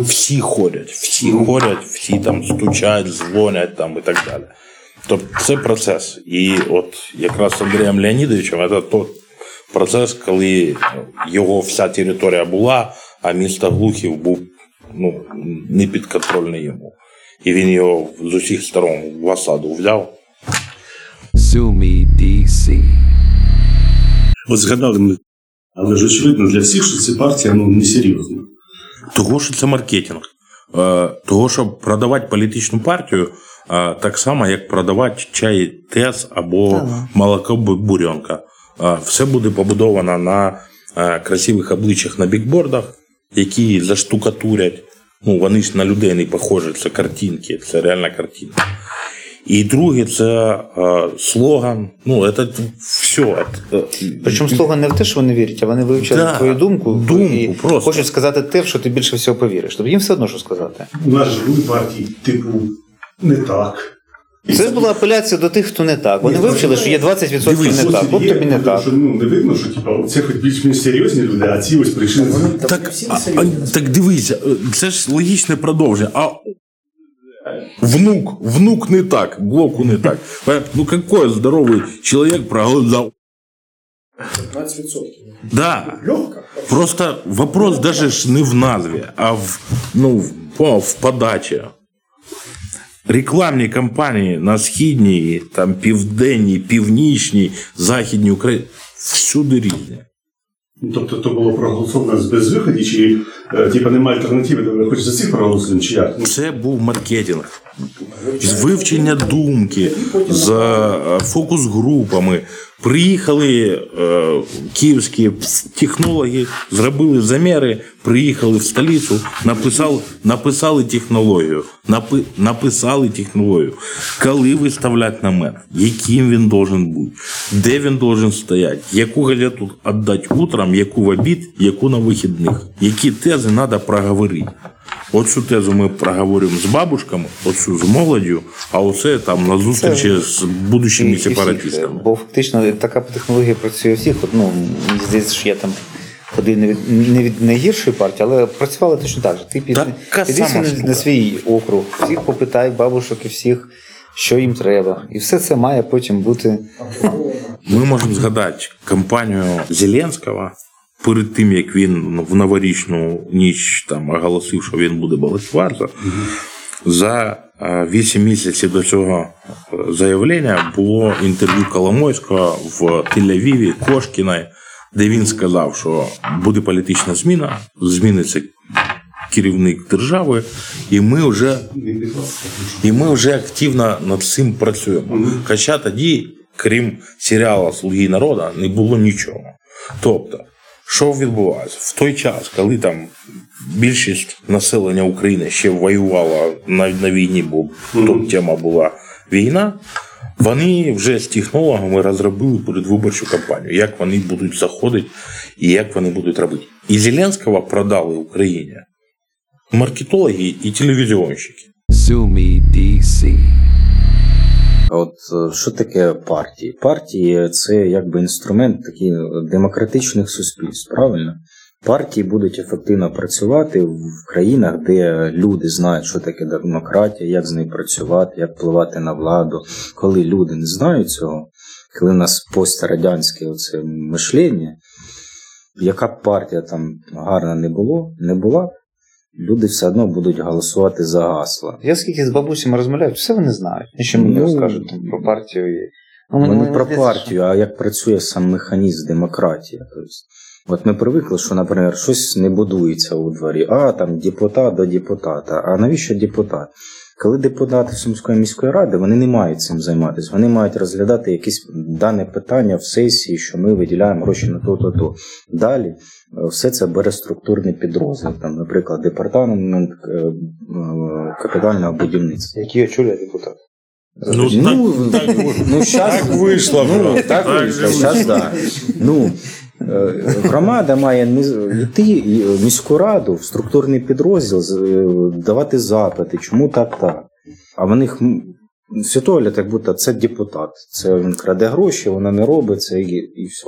всі ходять, всі ходять, всі там стучать, дзвонять там і так далі. Тобто це процес. І от якраз з Андрієм Леонідовичем це той процес, коли його вся територія була, а місто Глухів був ну, не підконтрольний йому. І він його з усіх сторон в осаду взяв. Sue me DC. От згадали ми, але ж очевидно для всіх, що ця партія ну, несерйозна. Того, що це маркетинг. Е, Того, щоб продавати політичну партію, е, так само, як продавати чай ТЕС або молоко Бу- буренка. Е, Все буде побудовано на красивих обличчях на бікбордах, які заштукатурять. Ну, вони ж на людей не похожі, це картинки, це реальна картинка. І друге, це е, слоган. Ну, це все. Причому слоган не в те, що вони вірять, а вони вивчали Да, твою думку, думку і просто. хочуть сказати те, в що ти більше всього повіриш. Тобто їм все одно, що сказати. У нас ж були партії, типу, не так. Це ж була апеляція до тих, хто не так. Вони вивчили, що є 20% не так. От тобі не так. Що, ну, не видно, що типу, це хоч більш-менш серйозні люди, а ці ось прийшли. Так, а, а, так дивися, це ж логічне продовження. А внук, внук не так, блоку не так. Ну какой здоровий чоловік проголосував? 15%. Да. Легко. Просто вопрос даже ж не в назві, а в, ну, в, по- в подачі. Рекламні кампанії на східній, там, південній, північній, західній Україні всюди різні. Ну, Тобто то було проголосовано з безвиході, чи е, типу, немає альтернативи, то ви хоч за цих проголосуємо, чи як? Ну, Це був маркетинг. З вивчення думки, з е, фокус-групами. Приїхали е, київські технологи, зробили заміри, приїхали в столицю, написали, написали технологію. Напи, написали технологію. Коли виставляти намет, яким він должен бути, де він должен стояти, яку газету віддати утром, яку в обід, яку на вихідних, які тези треба проговорити. Оцю тезу ми проговоримо з бабушками, оцю з молоддю, а оце там на зустрічі з будущими сепаратистами. Бо фактично така технологія працює у всіх. Ну, мені здається, що я там ходив не від, не від найгіршої партії, але працювали точно так же. Ти під, піди на, на свій округ, всіх попитай, бабушок і всіх, що їм треба. І все це має потім бути. Ми можемо згадати кампанію Зеленського перед тим, як він в новорічну ніч там оголосив, що він буде балотуватися. За е, 8 місяців до цього е, заявлення було інтерв'ю Коломойського в Тель-Авіві Кошкіної, де він сказав, що буде політична зміна, зміниться керівник держави, і ми вже, і ми вже активно над цим працюємо. Хоча тоді, крім серіалу Слуги народу, не було нічого. Тобто, що відбувалося? В той час, коли там більшість населення України ще воювала навіть на війні, бо тут тема була війна. Вони вже з технологами розробили передвиборчу кампанію, як вони будуть заходити і як вони будуть робити. І Зеленського продали Україні маркетологи і телевізіонщики. Sue DC. От е, що таке партії? Партії це якби інструмент такий демократичних суспільств, правильно? Партії будуть ефективно працювати в країнах, де люди знають, що таке демократія, як з нею працювати, як впливати на владу. Коли люди не знають цього, коли в нас пострадянське оце мишлення, яка б партія там гарна не було, не була, люди все одно будуть голосувати за гасла. Я скільки з бабусями розмовляю, все вони знають. І що мені Ну, розкажуть там, про партію. І... Ну, ми, не про про партію, що- а як працює сам механізм демократії. Тобто, от ми привикли, що, наприклад, щось не будується у дворі, а там депутат до депутата. А навіщо депутат? Коли депутати Сумської міської ради, вони не мають цим займатися. Вони мають розглядати якісь дане питання в сесії, що ми виділяємо гроші на то, то, то. Далі е, все це бере структурний підрозділ. Там, наприклад, департамент е, е, капітального будівництва. Які очолює депутат. Ну, Ну, так, так, ну, щас, так вийшло. Ну, так так вийшло, же зараз да. Ну, громада має йти е, в міську раду, в структурний підрозділ, е, давати запити, чому так так. А в них м, світогляд, як будто це депутат. Це він краде гроші, вона не робить це і, і все.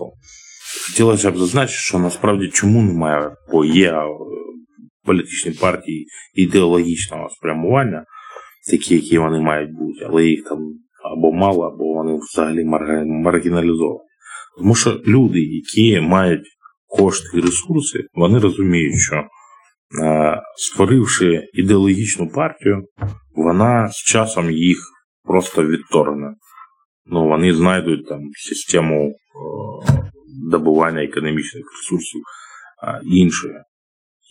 Хотілося б зазначити, що насправді чому немає, бо є е, політичні партії ідеологічного спрямування, такі, які вони мають бути, але їх там або мало, або вони взагалі маргіналізовані. Тому що люди, які мають кошти і ресурси, вони розуміють, що створивши ідеологічну партію, вона з часом їх просто відторгне. Ну, вони знайдуть там систему е, добування економічних ресурсів іншої.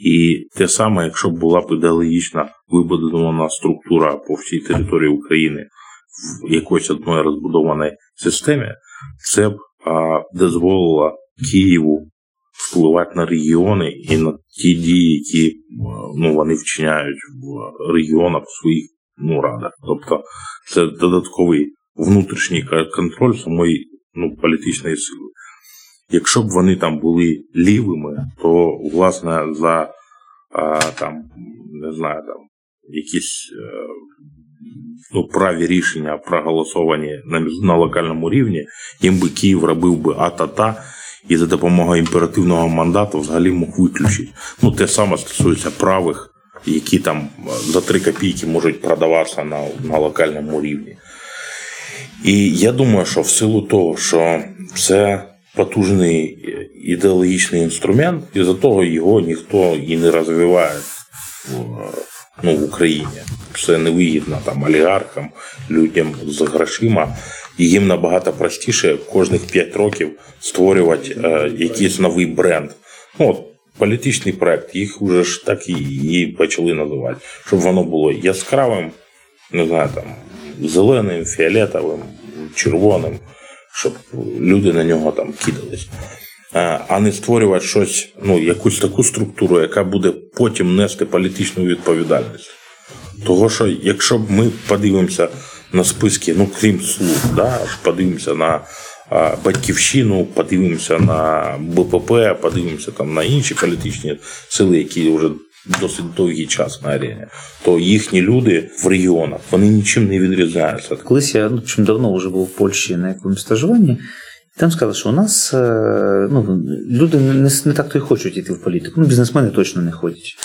І те саме, якщо б була б ідеологічна вибудована структура по всій території України в якоїсь одної розбудованої системі, це б а, дозволило Києву впливати на регіони і на ті дії, які ну, вони вчиняють в регіонах в своїх ну, радах. Тобто це додатковий внутрішній контроль самої ну, політичної сили. Якщо б вони там були лівими, то власне за а, там, не знаю, там якісь е, ну, праві рішення проголосовані на, на локальному рівні, їм би Київ робив би ата-та і за допомогою імперативного мандату взагалі мог виключити. Ну, те саме стосується правих, які там е, за 3 копійки можуть продаватися на, на локальному рівні. І я думаю, що в силу того, що це потужний ідеологічний інструмент, і за того його ніхто і не розвиває в, ну, в Україні. Це невигідно там олігархам, людям з грошима. І їм набагато простіше кожних 5 років створювати е, якийсь новий бренд. Ну, от, політичний проект, їх вже ж так і, і почали називати, щоб воно було яскравим, не знаю, там, зеленим, фіолетовим, червоним, щоб люди на нього там кидались. Е, А не створювати щось, ну, якусь таку структуру, яка буде потім нести політичну відповідальність. Того, що якщо ми подивимося на списки, ну крім слуг, да, подивимося на а, батьківщину, подивимося на БПП, подивимося там на інші політичні сили, які вже досить довгий час на арені, то їхні люди в регіонах вони нічим не відрізняються. Колись я ну, чим давно вже був в Польщі на якомусь стажуванні, там сказали, що у нас е, ну, люди не, не так то й хочуть йти в політику. Ну, бізнесмени точно не ходять.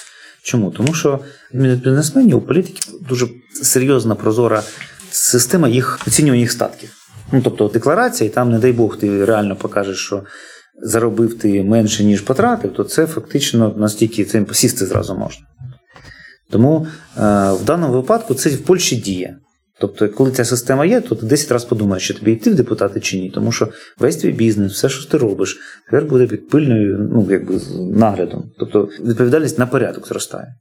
Чому? Тому що бізнесменів у політиків дуже серйозна прозора система їх оцінювання їх статків. Ну, тобто декларація, і там, не дай Бог, ти реально покажеш, що заробив ти менше, ніж потратив, то це фактично настільки цим посісти зразу можна. Тому е, в даному випадку це в Польщі діє. Тобто, коли ця система є, то ти 10 разів подумаєш, що тобі йти в депутати чи ні. Тому що весь твій бізнес, все, що ти робиш, тепер буде під пильною ну, якби, з наглядом. Тобто відповідальність на порядок зростає.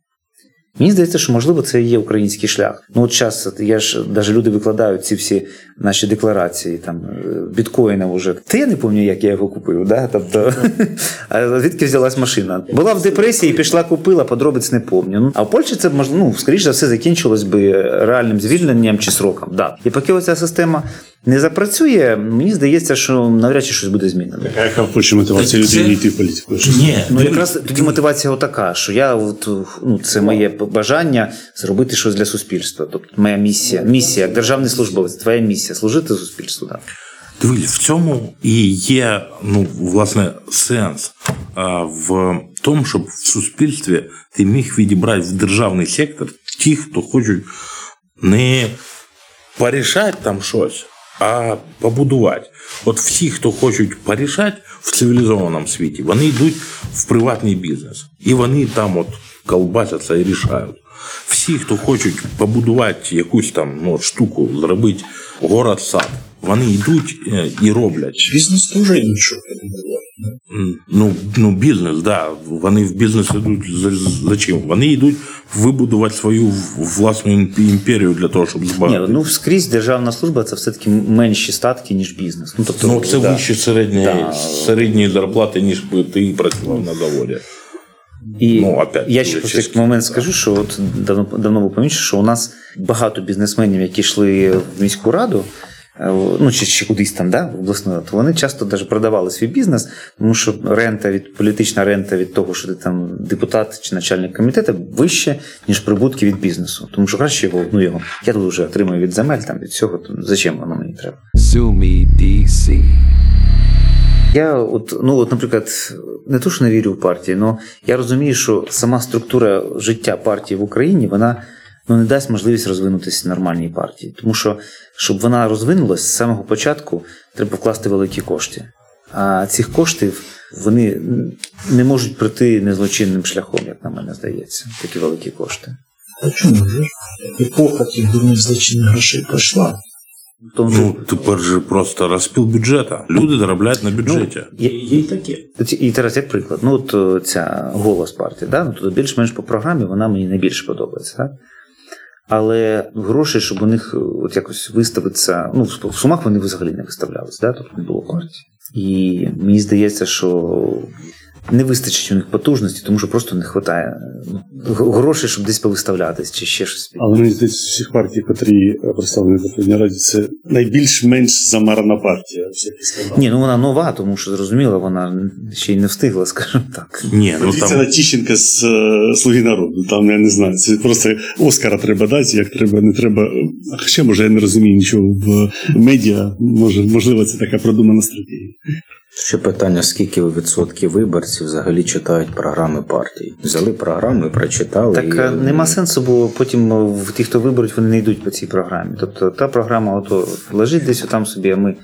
Мені здається, що можливо це є український шлях. Ну от час я ж навіть люди викладають ці всі наші декларації там е, біткоїна вже. Та я не пам'ятаю, як я його купив. Да? Тобто, а звідки взялась машина? Була в депресії, пішла, купила, подробиць не пам'ятаю. Ну, А в Польщі це ну, скоріш за все, закінчилось би реальним звільненням чи сроком. Да. І поки оця система не запрацює, мені здається, що навряд чи щось буде змінено. А яка в Польщі мотивація Це- людей йти в політику? Ні, Ну, якраз тоді мотивація отака, що я от, ну, це моє бажання зробити щось для суспільства. Тобто моя місія, місія, як державний службовець, твоя місія служити суспільству. Да. Дивись, в цьому і є ну, власне сенс а, в тому, щоб в суспільстві ти міг відібрати в державний сектор ті, хто хочуть не порішати там щось, а побудувати. От всі, хто хочуть порішати в цивілізованому світі, вони йдуть в приватний бізнес. І вони там от колбасяться і рішають. Всі, хто хочуть побудувати якусь там ну, от штуку, зробити город-сад, вони йдуть е, і роблять. Бізнес теж іншого, я думаю. Ну, ну бізнес, да. Вони в бізнес йдуть за, за чим? Вони йдуть вибудувати свою власну імперію для того, щоб Ні, ну скрізь державна служба це все-таки менші статки, ніж бізнес. Ну, тобто, Ну, це да. вище середньої, Да. середньої зарплати, ніж ти працював на заводі. І Ну, опять, я ще просто чисто. момент скажу, що от давно, давно помічено, що у нас багато бізнесменів, які йшли в міську раду, ну чи, чи кудись там, да, в обласну раду, вони часто навіть продавали свій бізнес, тому що рента від політична рента від того, що ти там депутат чи начальник комітету, вище, ніж прибутки від бізнесу. Тому що краще його, ну його. Я тут вже отримую від земель, там від всього, то зачем воно мені треба? DC. Я от, ну от, наприклад, не то, що не вірю в партії, але я розумію, що сама структура життя партії в Україні вона ну, не дасть можливість розвинутися нормальній партії. Тому що, щоб вона розвинулася з самого початку, треба вкласти великі кошти. А цих коштів вони не можуть прийти незлочинним шляхом, як на мене здається, такі великі кошти. А чому ж? Епоха тих дурних злочинних грошей пройшла. Тому Ну, тепер же просто розпіл бюджету. Люди заробляють на бюджеті. є, Є й таке. І зараз як приклад, ну от ця голос партії, да? ну, тут більш-менш по програмі вона мені найбільше подобається. Да? Але гроші, щоб у них от якось виставитися, ну в сумах вони взагалі не виставлялися, да? тобто не було партії. І мені здається, що не вистачить у них потужності, тому що просто не вистачає грошей, щоб десь повиставлятись чи ще щось. Але мені здається, з всіх партій, котрі е, представлені в Верховній Раді, це найбільш-менш замарана партія. Ні, ну вона нова, тому що зрозуміло, вона ще й не встигла, скажімо так. Ні, ну Подивіться там на Тіщенка з е, Слуги народу. Там я не знаю. Це просто Оскара треба дати, як треба, не треба. А Хоча, може, я не розумію нічого в медіа. Може, можливо, це така продумана стратегія. Ще питання: скільки відсотків виборців взагалі читають програми партій? Взяли програми, прочитали. Так і... нема сенсу, бо потім е, в ті, хто виберуть, вони не йдуть по цій програмі. Тобто та програма ото лежить десь там собі, а ми.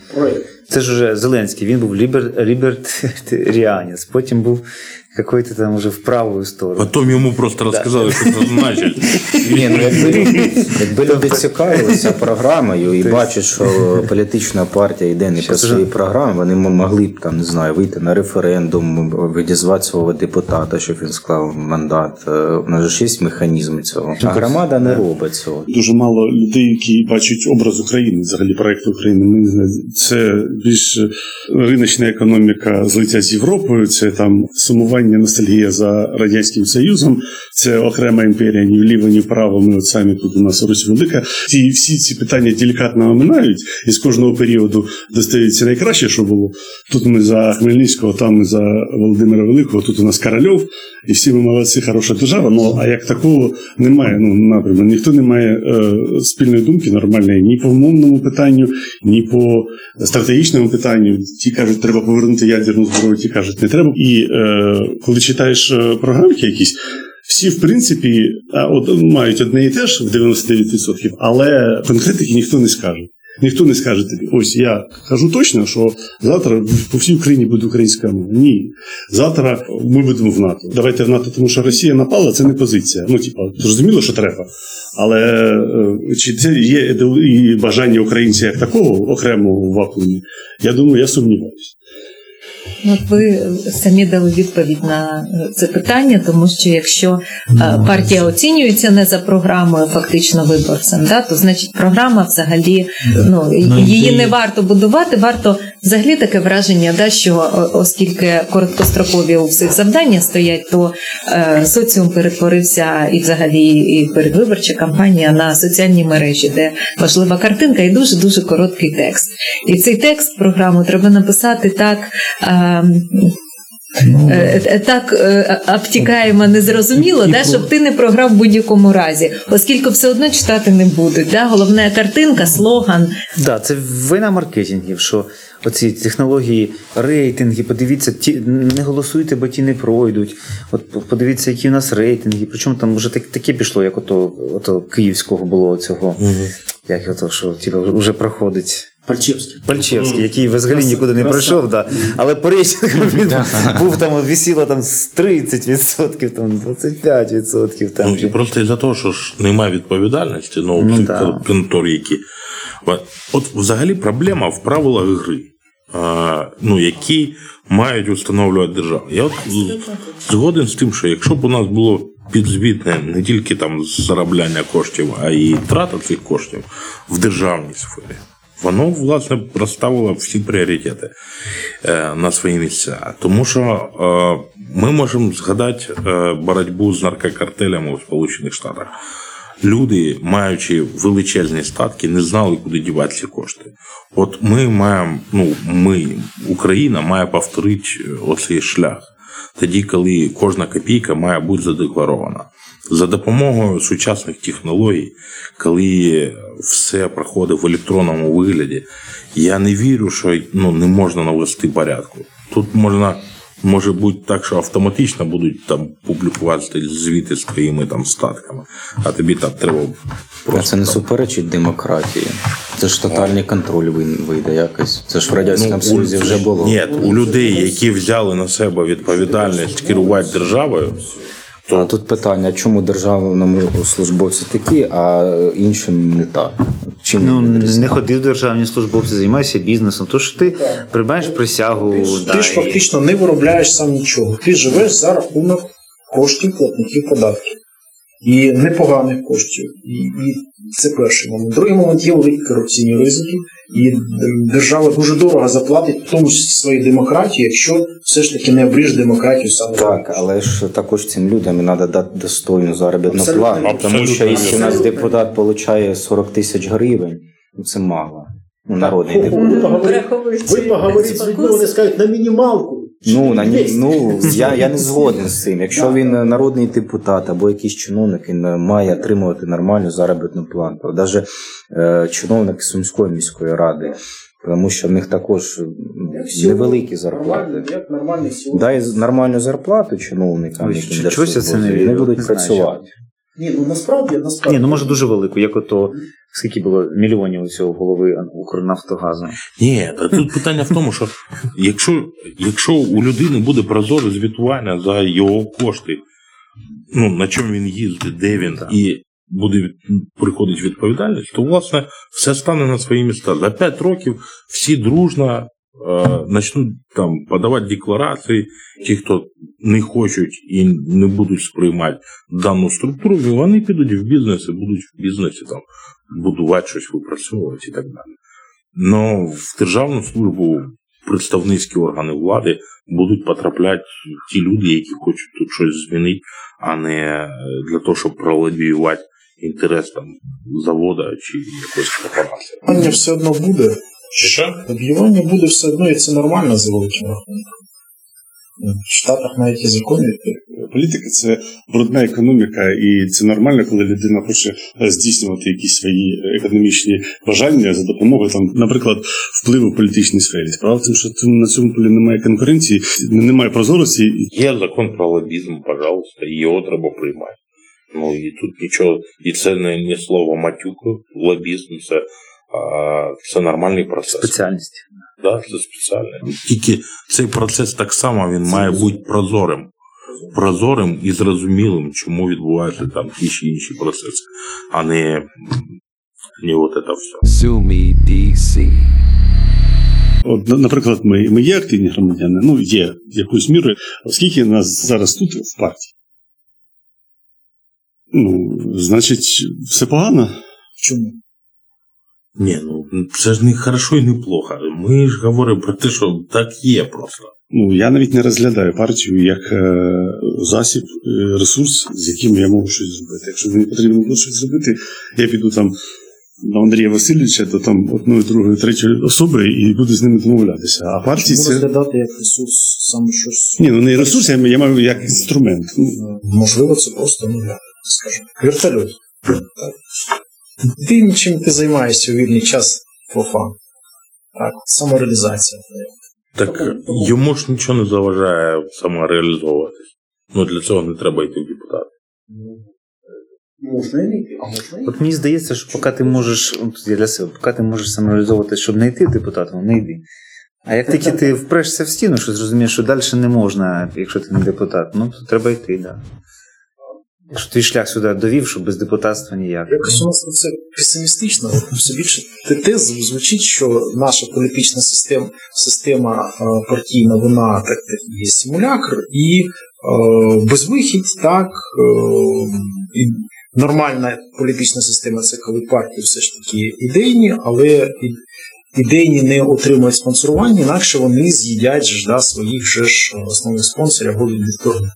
Це ж уже Зеленський, він був лібер... лібертаріанець, потім був какой-то там уже в правую сторону. Потім йому просто розказали, що це значить. Ні, ну якби, якби люди цікавилися програмою і бачать, що політична партія йде не по своїй програмі, вони могли б там не знаю, вийти на референдум, відізвати свого депутата, щоб він склав мандат. Е, У нас ж є механізми цього. А громада не робить цього. Дуже мало людей, які бачать образ України, взагалі проекту України. Ми не знаю, це більш риночна економіка злиття з Європою, це там сумування ностальгія за радянським Союзом, це окрема імперія ні вліво, ні вправо. Ми от самі тут у нас Русь велика. Ці всі ці питання делікатно оминають, і з кожного періоду достається найкраще, що було. Тут ми за Хмельницького, там ми за Володимира Великого, тут у нас Корольов, і всі ми молодці, хороша держава. Ну а як такого немає, ну напрямку, ніхто не має е, спільної думки нормальної ні по мовному питанню, ні по стратегічному питанню. Ті кажуть, треба повернути ядерну зброю, ті кажуть, не треба. І е, коли читаєш е, програмки якісь. Всі, в принципі, от, мають одне і те ж в 99%, але конкретики ніхто не скаже. Ніхто не скаже тобі, ось я кажу точно, що завтра по всій Україні буде українська мова. Ні. Завтра ми будемо в НАТО. Давайте в НАТО, тому що Росія напала, це не позиція. Ну, типа, зрозуміло, що треба. Але е, чи це є і бажання українця як такого окремого в вакуумі? Я думаю, я сумніваюся. От ви самі дали відповідь на е, це питання, тому що якщо е, партія оцінюється не за програмою, фактично виборцем, да, то значить програма взагалі ну, її не варто будувати. Варто взагалі таке враження, да, що оскільки короткострокові у всіх завдання стоять, то е, соціум перетворився і взагалі і передвиборча кампанія на соціальні мережі, де важлива картинка і дуже дуже короткий текст. І цей текст програму треба написати так. Е, е, е, Так е, обтікаємо, незрозуміло, да, щоб ти не програв в будь-якому разі, оскільки все одно читати не будуть. Да? Головна картинка, слоган. Да, це вина маркетингів, що оці технології, рейтинги, подивіться, ті не голосуйте, бо ті не пройдуть. От подивіться, які у нас рейтинги. Причому там вже так, таке пішло, як ото, ото київського було цього, як ото, що типу, вже проходить. Пальчевський. Пальчевський, який взагалі нікуди не пройшов, да. але по рейтингу він був там, висіло там з 30%, там 25%. Там, Ну, і просто із-за того, що ж немає відповідальності, ну, Ну, да. контор, які. От- От взагалі проблема в правилах гри, а, ну, які мають встановлювати держава. Я от згоден з тим, що якщо б у нас було підзвітне не тільки там заробляння коштів, а й трата цих коштів в державній сфері. Воно власне розставило всі пріоритети е, на свої місця. Тому що е, ми можемо згадати е, боротьбу з наркокартелями у Сполучених Штатах. Люди, маючи величезні статки, не знали, куди дівати ці кошти. От ми маємо, ну ми, Україна, має повторити оцей шлях. Тоді, коли кожна копійка має бути задекларована. За допомогою сучасних технологій, коли все проходить в електронному вигляді, я не вірю, що ну, не можна навести порядку. Тут можна, може бути так, що автоматично будуть там публікувати звіти з твоїми там статками, а тобі там треба А просто. це не там, суперечить демократії. Це ж тотальний контроль вий- вийде якось. Це ж в Радянському Ну, Союзі вже було. Ні, у людей, які взяли на себе відповідальність керувати державою, А тут питання, чому державному службовці такі, а іншим не так? Чим Ну, не ходив державні службовці, займайся бізнесом. То що ти приймаєш присягу. Ти ж, ти ж фактично не виробляєш сам нічого. Ти живеш за рахунок коштів платників податків. І непоганих коштів. І, і це перший момент. Другий момент є великі корупційні ризики, і держава дуже дорого заплатить, в тому числі своїй демократії, якщо все ж таки не обріж демократію саме. Так, але ж також цим людям треба дати достойну заробітну плату. Тому що якщо у нас депутат отримує 40 тисяч гривень, ну це мало. Ну, народний депутат. ви поговорите з людьми, вони скажуть на мінімалку. Ну, на ні, ну я, я не згоден з цим. Якщо він е, народний депутат або якийсь чиновник, він е, має отримувати нормальну заробітну плату. Навіть е, чиновник Сумської міської ради, тому що в них також невеликі зарплати. Дай нормальну зарплату чиновникам, чогось це не вони будуть працювати. Ні, ну насправді, насправді. Ні, ну може дуже велику, як ото скільки було мільйонів у цього голови Укрнафтогазу. Ні, та тут питання в тому, що якщо, якщо у людини буде прозоре звітування за його кошти, ну на чому він їздить, де він, Так. і буде від- приходить відповідальність, то власне все стане на свої місця. За 5 років всі дружно е, почнуть там подавати декларації, ті, хто не хочуть і не будуть сприймати дану структуру, вони підуть в бізнес і будуть в бізнесі там будувати щось, випрацьовувати і так далі. Но в державну службу представницькі органи влади будуть потрапляти ті люди, які хочуть тут щось змінити, а не для того, щоб пролобіювати інтерес там завода чи якоїсь корпорації. Лобіювання все одно буде. Що? Лобіювання буде все одно, і це нормально за великим рахунком. В Штатах навіть є закони. Політика це брудна економіка, і це нормально, коли людина хоче здійснювати якісь свої економічні бажання за допомогою там, наприклад, впливу в політичній сфері. Справа в тому, що на цьому полі немає конкуренції, немає прозорості, Є закон про лобізм, пожалуйста, і його треба приймати. Ну і тут нічого, і це не, не слово матюку, лобізм, це, а, це нормальний процес. Спеціальність. Да, це спеціально. Тільки цей процес так само він має бути прозорим. Прозорим і зрозумілим, чому відбуваються там ті чи інші процеси, а не, не от це все. Sue DC. От, наприклад, ми, ми є активні громадяни, ну є якоюсь мірою, оскільки нас зараз тут в партії. Ну, значить, все погано. Чому? Ні, ну це ж не хорошо і не плохо. Ми ж говоримо про те, що так є просто. Ну, я навіть не розглядаю партію як е, засіб, е, ресурс, з яким я можу щось зробити. Якщо мені потрібно буде щось зробити, я піду там до Андрія Васильовича, до там одної, другої, третьої особи і буду з ними домовлятися. А партії це. розглядати як ресурс саме щось? Ні, ну не ресурс, я, я маю як інструмент. Ну, Е, Можливо, це просто, ну скажімо, вертольот. Так. Ти нічим ти займаєшся у вільний час по фану. Так, самореалізація. Так йому ж нічого не заважає самореалізовуватись. Ну для цього не треба йти в депутати. Можна і йти, а можна От мені здається, що поки ти можеш, я для себе, поки ти можеш самореалізовувати, щоб не йти депутатом, не йди. А як тільки ти впрешся в стіну, що зрозумієш, що далі не можна, якщо ти не депутат, ну то треба йти, так. Да. Якщо твій шлях сюди довів, що без депутатства ніяк. Якось у нас це песимістично, все більше тез звучить, що наша політична система, система е, партійна, вона так, є симулякр і е, безвихідь, так, е, нормальна політична система це коли партії все ж таки ідейні, але ідейні не отримують спонсорування, інакше вони з'їдять ж, да, своїх же ж основних спонсорів або відторгнуть.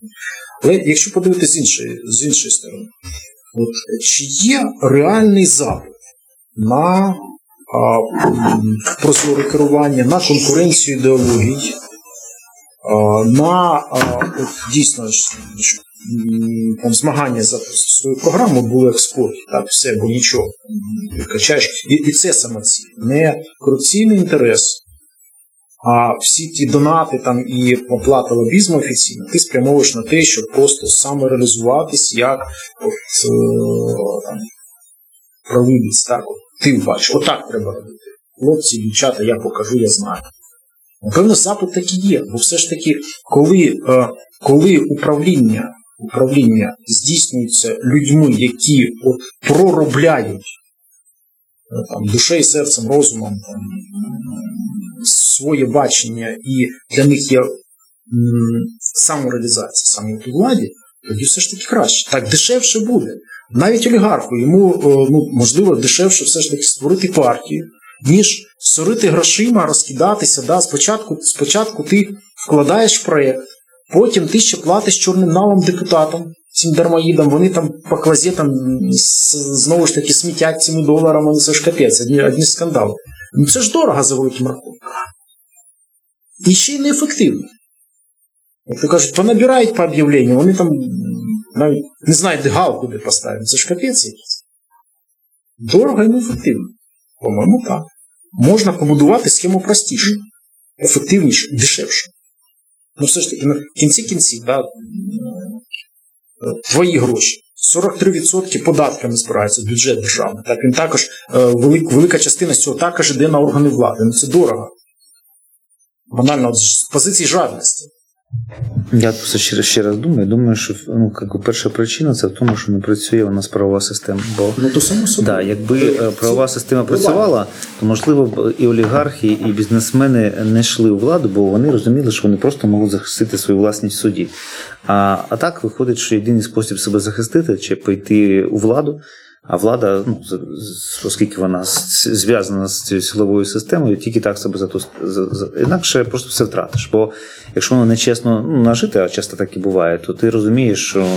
Але якщо подивитися з іншої, з іншої сторони, От, чи є реальний запит на а, прозоре керування, на конкуренцію ідеологій, а, на а, от, дійсно там, змагання за свою програму були в так, все, бо нічого. Качаєш. І, і це саме ціль. Не корупційний інтерес, а всі ті донати там і оплата лобізму офіційно, ти спрямовуєш на те, щоб просто самореалізуватись як от, е, там, провидець, так, от, ти бачиш, отак треба робити. Хлопці, дівчата, я покажу, я знаю. Напевно, запит так і є, бо все ж таки, коли, е, коли управління, управління здійснюється людьми, які от проробляють там, душею, серцем, розумом там, своє бачення, і для них є самореалізація саме у владі, тоді все ж таки краще. Так дешевше буде. Навіть олігарху йому е, ну, можливо дешевше все ж таки створити партію, ніж сорити грошима, розкидатися. Да? Спочатку, спочатку ти вкладаєш в проєкт, потім ти ще платиш чорним налом депутатам, цим дармоїдам, вони там по клазетам с- знову ж таки смітять цими доларами, ну, це ж капець, одні, одні скандали. Ну це ж дорого за великим рахунком. І ще й неефективно. Як то кажуть, понабирають по об'явленню, вони там навіть не знають, де галку де поставити. Це ж капець якийсь. Дорого і неефективно. По-моєму, так. Можна побудувати схему простіше, ефективніше, дешевше. Ну, все ж таки, в кінці кінців, да, твої гроші. 43% податками збирається в бюджет державний. Так він також е, велик, велика частина з цього також йде на органи влади. Ну це дорого. Банально з позиції жадності. Я просто ще, ще раз думаю. Думаю, що ну, як перша причина це в тому, що не працює у нас правова система. Бо Ну то само собою. Да, якби е, правова система працювала, то можливо б і олігархи, і бізнесмени не йшли у владу, бо вони розуміли, що вони просто можуть захистити свою власність в суді. А, а так виходить, що єдиний спосіб себе захистити чи пойти у владу. А влада, ну оскільки вона зв'язана з цією силовою системою, тільки так себе за інакше просто все втратиш. Бо якщо воно нечесно ну, нажити, а часто так і буває, то ти розумієш, що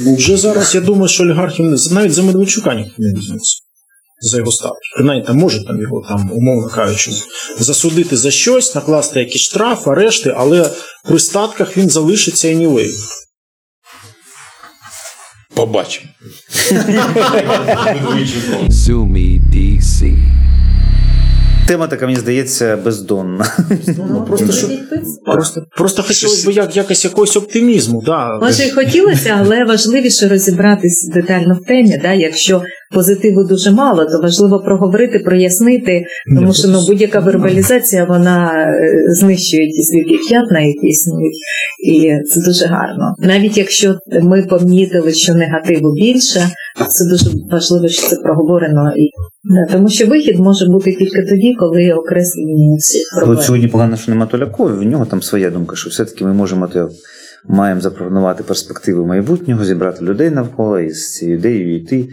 Ну вже зараз я думаю, що олігархів навіть за Медведчука ніхто не візьметься. За його статус. Принаймні там може там його там, умовно кажучи, засудити за щось, накласти якийсь штраф, арешти, але при статках він залишиться і anyway. Побачимо. Sue me, DC. Тема така, мені здається, бездонна. Ну, просто, що, просто, просто хотілося б як, якось якогось оптимізму. Да. Може, і хотілося, але важливіше розібратись детально в темі. Да? Якщо позитиву дуже мало, то важливо проговорити, прояснити, тому що ну, будь-яка вербалізація вона е, знищує ті сліпі п'ятна, які існують, і це дуже гарно. Навіть якщо ми помітили, що негативу більше, це дуже важливо, що це проговорено. І да, тому що вихід може бути тільки тоді, коли окреслені всі От сьогодні погано, що нема Толякова, в нього там своя думка, що все-таки ми можемо маємо запропонувати перспективи майбутнього, зібрати людей навколо і з цією ідеєю йти,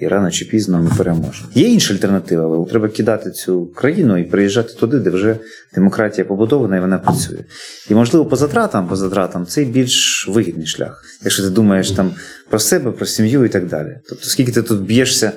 і рано чи пізно ми переможемо. Є інша альтернатива, але треба кидати цю країну і приїжджати туди, де вже демократія побудована і вона працює. І можливо, по затратам, по затратам це більш вигідний шлях, якщо ти думаєш там про себе, про сім'ю і так далі. Тобто, скільки ти тут б'єшся.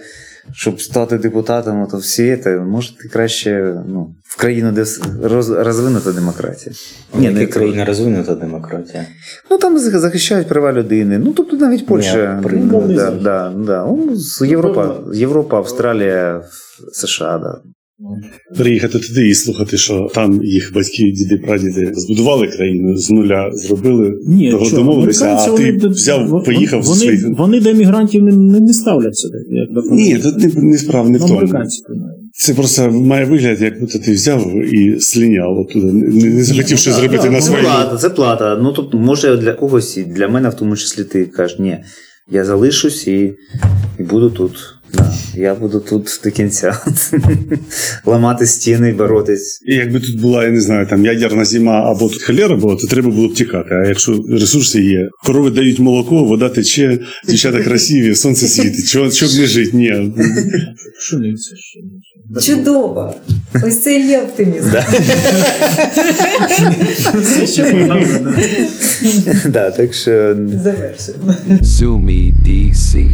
Щоб стати депутатом, то всі це, може ти краще ну, в країну, де роз, розвинута демократія. Ні, не не країна розвинута демократія. Ну там захищають права людини. Ну тобто навіть Польща. Ні, ну, да, да, да. Ну, Європа, Європа, Австралія, США, да. Приїхати туди і слухати, що там їх батьки, діди, прадіди збудували країну з нуля, зробили Ні, того що, домовилися, а ти вони взяв, поїхав вони, зі своїм. вони до мігрантів не, не, не ставляться. Ні, тут не, не справа не в Ну, тому. Це просто має вигляд, як будто ти взяв і сліняв оттуда, не, не захотів щось зробити на Це плата, це плата. Ну тобто, може для когось, і для мене в тому числі ти кажеш, ні, я залишусь і, і буду тут. Да, я буду тут до кінця ламати стіни і боротись. І якби тут була, я не знаю, там ядерна зима або тут холера була, то треба було б тікати. А якщо ресурси є, корови дають молоко, вода тече, дівчата красиві, сонце світить. Чого щоб не жити? Ні. Пшениця ще. Чудово! Ось це і є оптимізм. Так що Завершимо. DC.